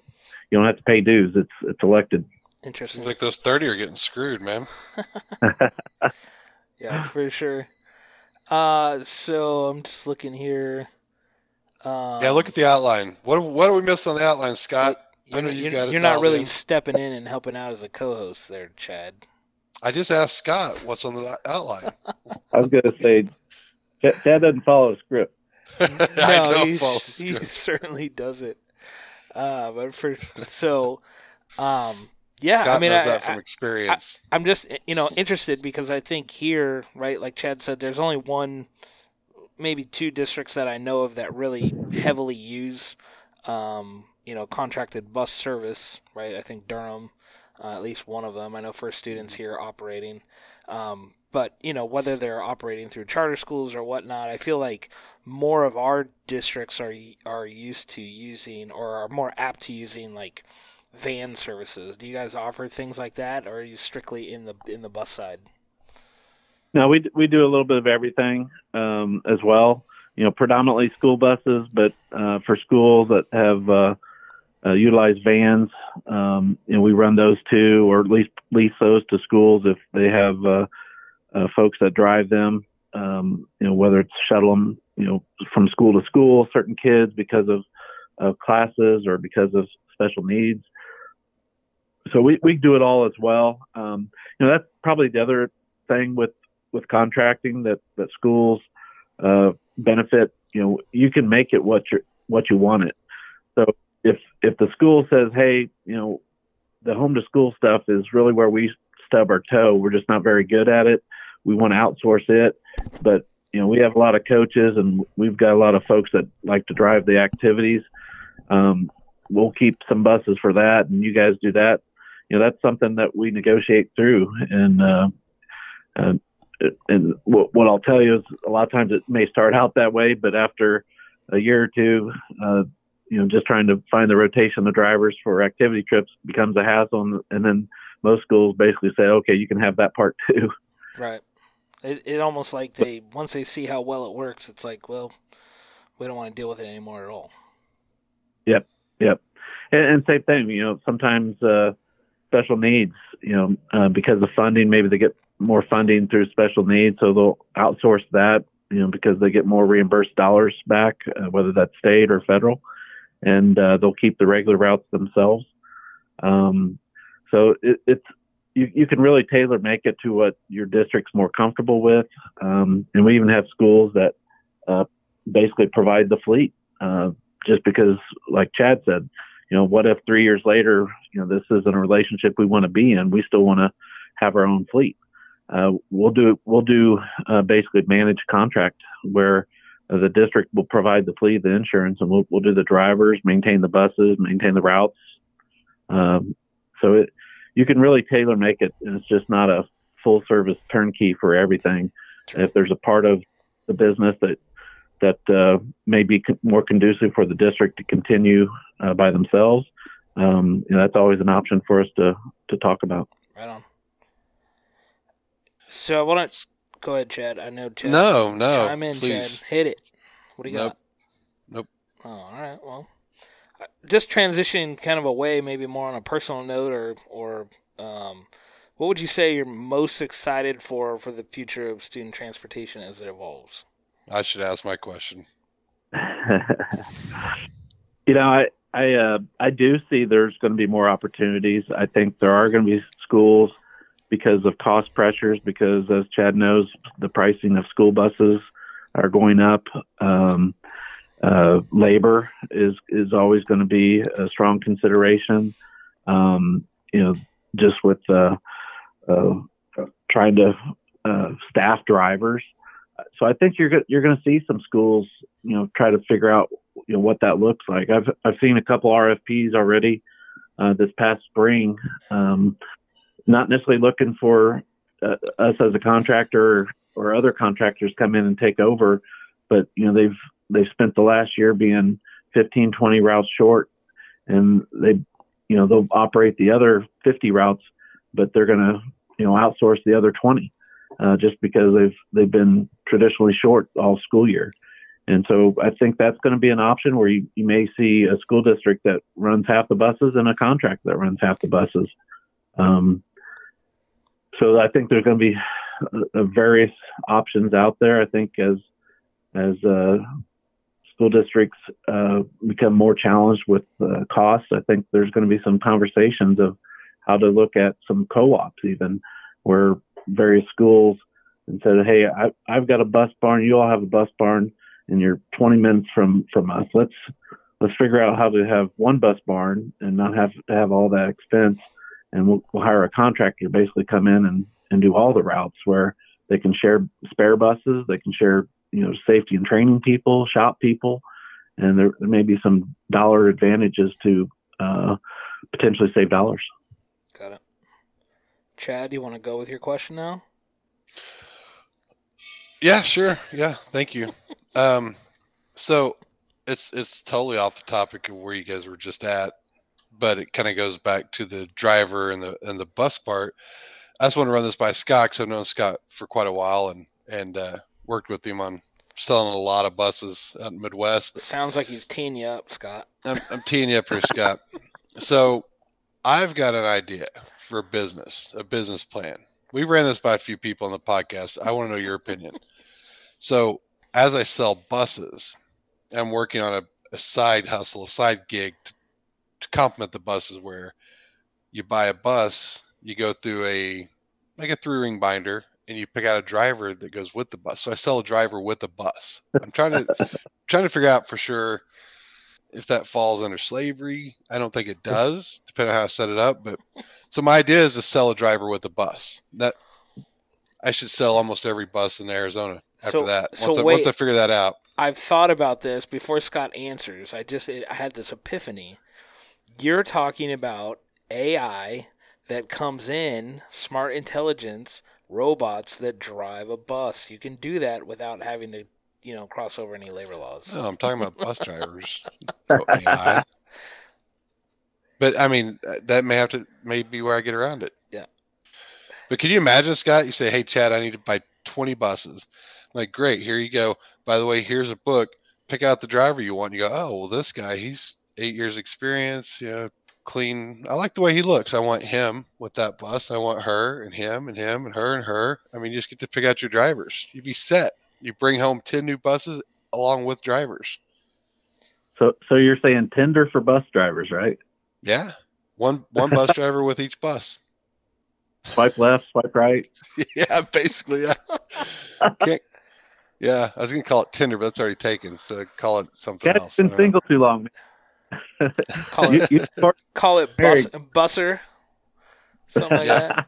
you don't have to pay dues. It's it's elected. Interesting. Seems like those 30 are getting screwed, man. yeah, for sure. Uh, so I'm just looking here. Um, yeah, look at the outline. What what do we miss on the outline, Scott? You're, know you've you're, got you're not really in. stepping in and helping out as a co-host there, Chad. I just asked Scott what's on the outline. I was going to say Chad Chad doesn't follow a script. I no, don't he, follow the he certainly does it. Uh, but for so, um, yeah, Scott I mean, knows I, that from I, experience. I'm just you know interested because I think here, right, like Chad said, there's only one, maybe two districts that I know of that really heavily use, um, you know, contracted bus service, right? I think Durham, uh, at least one of them. I know First Student's here operating, um, but you know whether they're operating through charter schools or whatnot, I feel like more of our districts are are used to using or are more apt to using like van services. Do you guys offer things like that, or are you strictly in the in the bus side? No, we we do a little bit of everything um, as well. You know, predominantly school buses, but uh, for schools that have uh, uh, utilized vans, um, you know, we run those too, or at least lease those to schools if they have uh, uh, folks that drive them. Um, you know, whether it's shuttle them, you know, from school to school, certain kids because of of classes or because of special needs. So we, we do it all as well. Um, you know, that's probably the other thing with with contracting that that schools uh, benefit. You know, you can make it what you what you want it. So if if the school says, hey, you know, the home to school stuff is really where we stub our toe. We're just not very good at it. We want to outsource it, but you know, we have a lot of coaches and we've got a lot of folks that like to drive the activities. Um, we'll keep some buses for that, and you guys do that. You know, that's something that we negotiate through, and uh, and and what, what I'll tell you is a lot of times it may start out that way, but after a year or two, uh, you know, just trying to find the rotation of drivers for activity trips becomes a hassle, and then most schools basically say, okay, you can have that part too. Right. It it almost like they once they see how well it works, it's like, well, we don't want to deal with it anymore at all. Yep, yep. And, and same thing, you know, sometimes uh, special needs, you know, uh, because of funding, maybe they get more funding through special needs, so they'll outsource that, you know, because they get more reimbursed dollars back, uh, whether that's state or federal, and uh, they'll keep the regular routes themselves. Um, so it, it's you, you can really tailor make it to what your district's more comfortable with, um, and we even have schools that uh, basically provide the fleet. Uh, just because, like Chad said, you know, what if three years later, you know, this isn't a relationship we want to be in? We still want to have our own fleet. Uh, we'll do we'll do uh, basically managed contract where uh, the district will provide the fleet, the insurance, and we'll we'll do the drivers, maintain the buses, maintain the routes. Um, so it you can really tailor make it, and it's just not a full service turnkey for everything. If there's a part of the business that that uh, may be co- more conducive for the district to continue uh, by themselves, um, you know, that's always an option for us to to talk about. Right on. So I want to go ahead, Chad. I know Chad. No, no. Chime in, please. Chad. Hit it. What do you Nope. got? Nope. Oh, all right. Well, uh, just transitioning kind of away, maybe more on a personal note, or or um, what would you say you're most excited for for the future of student transportation as it evolves? I should ask my question. you know, I I uh, I do see there's going to be more opportunities. I think there are going to be schools because of cost pressures. Because as Chad knows, the pricing of school buses are going up. Um, uh, labor is is always going to be a strong consideration. Um, you know, just with uh, uh, trying to uh, staff drivers. So I think you're you're going to see some schools, you know, try to figure out you know what that looks like. I've I've seen a couple RFPs already uh, this past spring. Um, not necessarily looking for uh, us as a contractor or other contractors come in and take over, but you know they've they've spent the last year being 15, 20 routes short, and they you know they'll operate the other 50 routes, but they're going to you know outsource the other 20 uh, just because they've they've been traditionally short all school year. And so I think that's going to be an option where you, you may see a school district that runs half the buses and a contract that runs half the buses. Um, so I think there's going to be uh, uh, various options out there. I think as as uh, school districts uh, become more challenged with costs, I think there's going to be some conversations of how to look at some co-ops even where various schools and said, "Hey, I, I've got a bus barn. You all have a bus barn, and you're 20 minutes from from us. Let's let's figure out how to have one bus barn and not have to have all that expense. And we'll, we'll hire a contractor to basically come in and and do all the routes where they can share spare buses, they can share you know safety and training people, shop people, and there, there may be some dollar advantages to uh, potentially save dollars." Chad, do you want to go with your question now? Yeah, sure. Yeah, thank you. Um, so it's it's totally off the topic of where you guys were just at, but it kind of goes back to the driver and the and the bus part. I just want to run this by Scott because I've known Scott for quite a while and and uh, worked with him on selling a lot of buses out in Midwest. Sounds like he's teeing you up, Scott. I'm, I'm teeing you up for Scott. So I've got an idea for a business, a business plan. We ran this by a few people on the podcast. I want to know your opinion. So as I sell buses, I'm working on a, a side hustle, a side gig to, to complement the buses where you buy a bus, you go through a like a three ring binder and you pick out a driver that goes with the bus. So I sell a driver with a bus. I'm trying to trying to figure out for sure if that falls under slavery. I don't think it does, depending on how I set it up. But so my idea is to sell a driver with a bus. That I should sell almost every bus in Arizona after So- that. so Once, I, wait. once I figure that out. I've thought about this before Scott answers. I just it, I had this epiphany. You're talking about AI that comes in, smart intelligence, robots that drive a bus. You can do that without having to, you know, cross over any labor laws. No, I'm talking about bus drivers. AI. But I mean, uh, that may have to may be where I get around it. Yeah. But can you imagine, Scott? You say, "Hey, Chad, I need to buy 20 buses." I'm like, great, here you go. By the way, here's a book. Pick out the driver you want. You go, oh, well, this guy, he's eight years experience. You know, clean. I like the way he looks. I want him with that bus. I want her and him and him and her and her. I mean, you just get to pick out your drivers. You'd be set. You bring home 10 new buses along with drivers. So, so you're saying Tinder for bus drivers, right? Yeah. One one bus driver with each bus. Swipe left, swipe right. yeah, basically. Yeah. Yeah, I was gonna call it Tinder, but that's already taken. So call it something Chad's else. I been don't know. single too long. Call it, you start- call it bus, busser, something like that.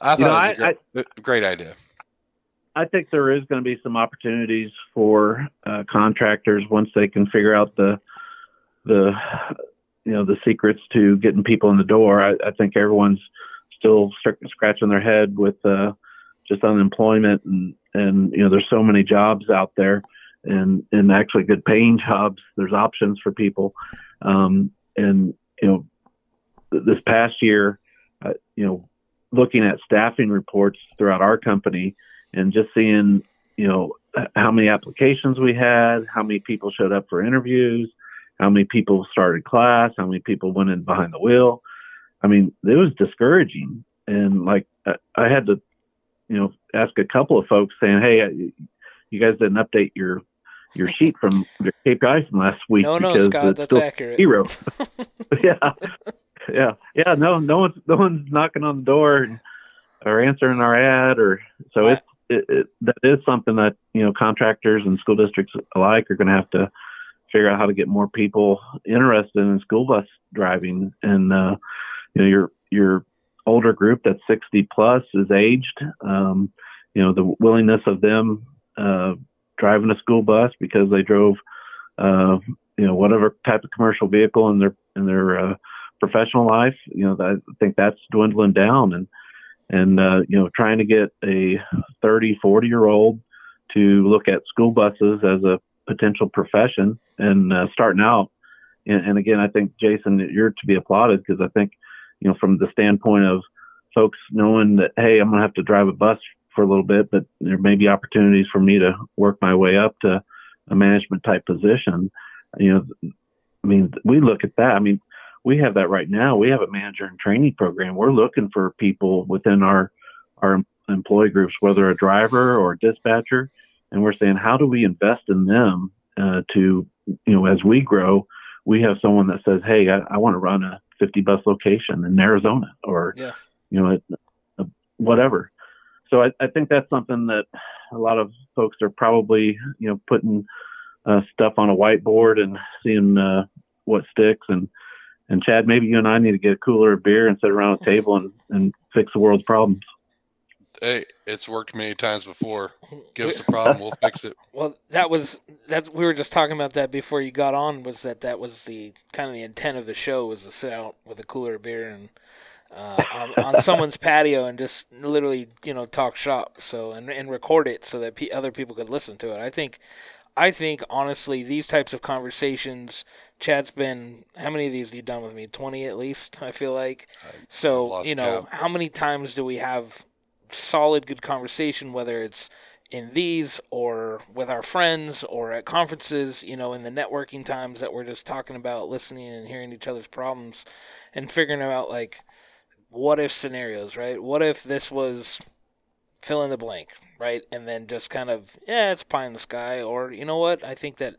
I thought You know, it was a great, a great idea. I think there is going to be some opportunities for uh, contractors once they can figure out the the you know the secrets to getting people in the door. I, I think everyone's still scratching their head with uh, just unemployment and and you know there's so many jobs out there and and actually good paying jobs. There's options for people, um, and you know this past year, uh, you know looking at staffing reports throughout our company and just seeing, you know, how many applications we had, how many people showed up for interviews, how many people started class, how many people went in behind the wheel. I mean, it was discouraging. And like, I had to, you know, ask a couple of folks saying, Hey, uh, you guys didn't update your, your sheet from your KPIs from last week. No, no, Scott, that's accurate. Zero. yeah. Yeah. Yeah. No, no one's, no one's knocking on the door or answering our ad or so it's, it, that is something that you know contractors and school districts alike are going to have to figure out how to get more people interested in school bus driving. And uh, you know, your your older group that's 60 plus is aged. Um, you know, the willingness of them uh, driving a school bus because they drove, uh, you know, whatever type of commercial vehicle in their in their uh, professional life. You know, I think that's dwindling down and and uh, you know trying to get a 30 40 year old to look at school buses as a potential profession and uh, starting out. And, and, again i think jason you're to be applauded because i think you know from the standpoint of folks knowing that hey i'm going to have to drive a bus for a little bit but there may be opportunities for me to work my way up to a management type position. You know i mean we look at that. I mean we have that right now. We have a manager and training program. We're looking for people within our our employee groups, whether a driver or a dispatcher, and we're saying how do we invest in them uh, to you know as we grow, we have someone that says, hey, I, I want to run a 50 bus location in Arizona or yeah. you know uh, whatever. So I, I think that's something that a lot of folks are probably you know putting uh, stuff on a whiteboard and seeing uh, what sticks and and Chad, maybe you and I need to get a cooler of beer and sit around a table and, and fix the world's problems. Hey, it's worked many times before. Give us a problem, we'll fix it. Well, that was that. We were just talking about that before you got on. Was that that was the kind of the intent of the show was to sit out with a cooler of beer and uh, on, on, someone's patio and just literally you know talk shop. So and and record it so that p- other people could listen to it. I think, I think honestly, these types of conversations Chad's been how many of these have you done with me? Twenty at least, I feel like. so you know, count. how many times do we have solid, good conversation, whether it's in these or with our friends or at conferences, you know, in the networking times that we're just talking about listening and hearing each other's problems and figuring out like what if scenarios, right? What if this was fill in the blank, right? And then just kind of, yeah, it's pie in the sky. Or, you know what? I think that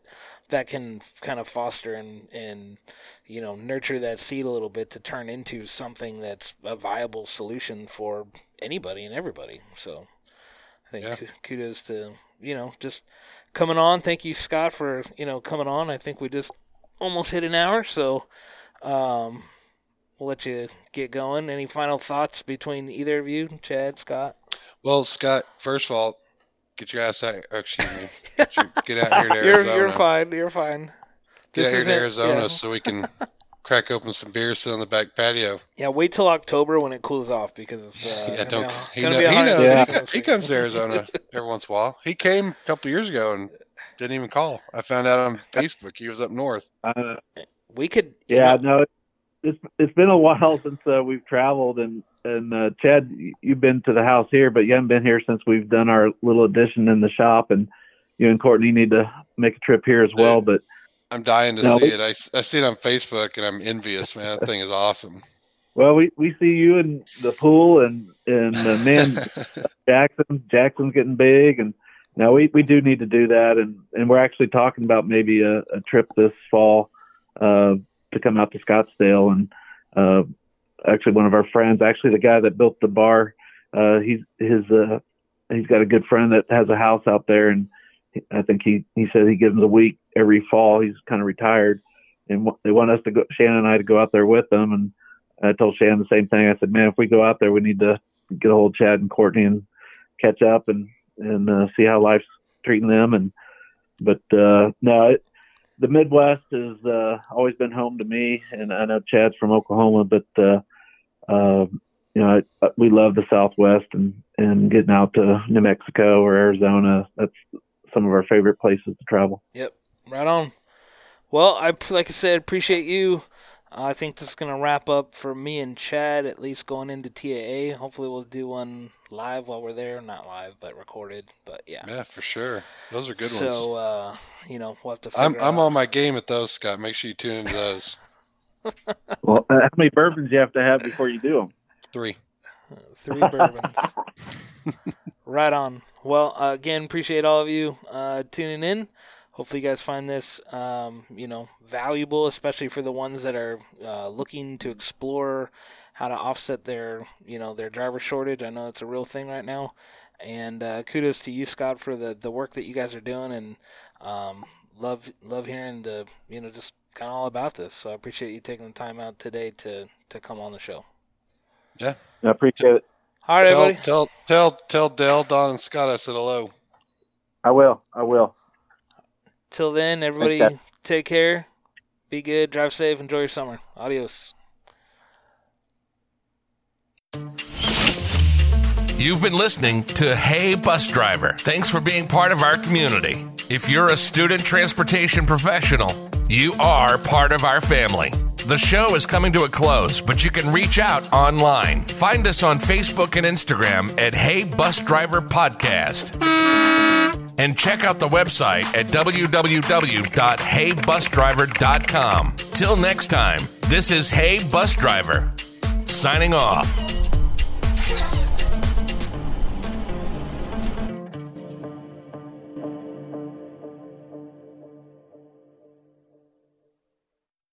that can kind of foster and and you know nurture that seed a little bit to turn into something that's a viable solution for anybody and everybody. So I think yeah. kudos to you know just coming on. Thank you, Scott, for you know coming on. I think we just almost hit an hour, so um, we'll let you get going. Any final thoughts between either of you, Chad, Scott? Well, Scott, first of all, Get your ass out. Oh, excuse me. Get, your, get out here to Arizona. You're, you're fine. You're fine. Get this out here to Arizona yeah. so we can crack open some beer, sit on the back patio. Yeah, wait till October when it cools off because it's. Uh, yeah, don't. He, know, he knows. Yeah. He, comes to Arizona every once in a while. He came a couple years ago and didn't even call. I found out on Facebook he was up north. Uh, we could. Yeah, know, no, it's it's been a while since uh, we've traveled, and and uh, Chad, you've been to the house here, but you haven't been here since we've done our little addition in the shop, and you and Courtney need to make a trip here as well. But I'm dying to no, see we, it. I, I see it on Facebook, and I'm envious, man. That thing is awesome. Well, we, we see you in the pool, and and uh, man, Jackson Jackson's getting big, and now we, we do need to do that, and and we're actually talking about maybe a, a trip this fall uh, to come out to Scottsdale and. Uh, actually one of our friends, actually the guy that built the bar. Uh, he's his uh, he's got a good friend that has a house out there, and I think he he said he gives them a week every fall. He's kind of retired, and they want us to go. Shannon and I to go out there with them, and I told Shannon the same thing. I said, man, if we go out there, we need to get a hold of Chad and Courtney and catch up and and uh, see how life's treating them. And but uh, no, it, the Midwest has uh, always been home to me, and I know Chad's from Oklahoma, but uh, uh, you know, I, we love the Southwest and and getting out to New Mexico or Arizona. That's some of our favorite places to travel. Yep, right on. Well, I like I said, appreciate you I think this is going to wrap up for me and Chad, at least going into TAA. Hopefully, we'll do one live while we're there. Not live, but recorded. But yeah. Yeah, for sure. Those are good so, ones. So, uh, you know, we'll have to I'm, I'm on my game at those, Scott. Make sure you tune into those. well, uh, how many bourbons do you have to have before you do them? Three. Three bourbons. right on. Well, uh, again, appreciate all of you uh, tuning in. Hopefully, you guys find this, um, you know, valuable, especially for the ones that are uh, looking to explore how to offset their, you know, their driver shortage. I know it's a real thing right now. And uh, kudos to you, Scott, for the, the work that you guys are doing, and um, love love hearing the, you know, just kind of all about this. So I appreciate you taking the time out today to to come on the show. Yeah, I appreciate it. All right, tell, everybody. Tell tell tell Dell, Don, and Scott I said hello. I will. I will. Till then, everybody, take care. Be good. Drive safe. Enjoy your summer. Adios. You've been listening to Hey Bus Driver. Thanks for being part of our community. If you're a student transportation professional, you are part of our family. The show is coming to a close, but you can reach out online. Find us on Facebook and Instagram at Hey Bus Driver Podcast. And check out the website at www.heybusdriver.com. Till next time, this is Hey Bus Driver, signing off.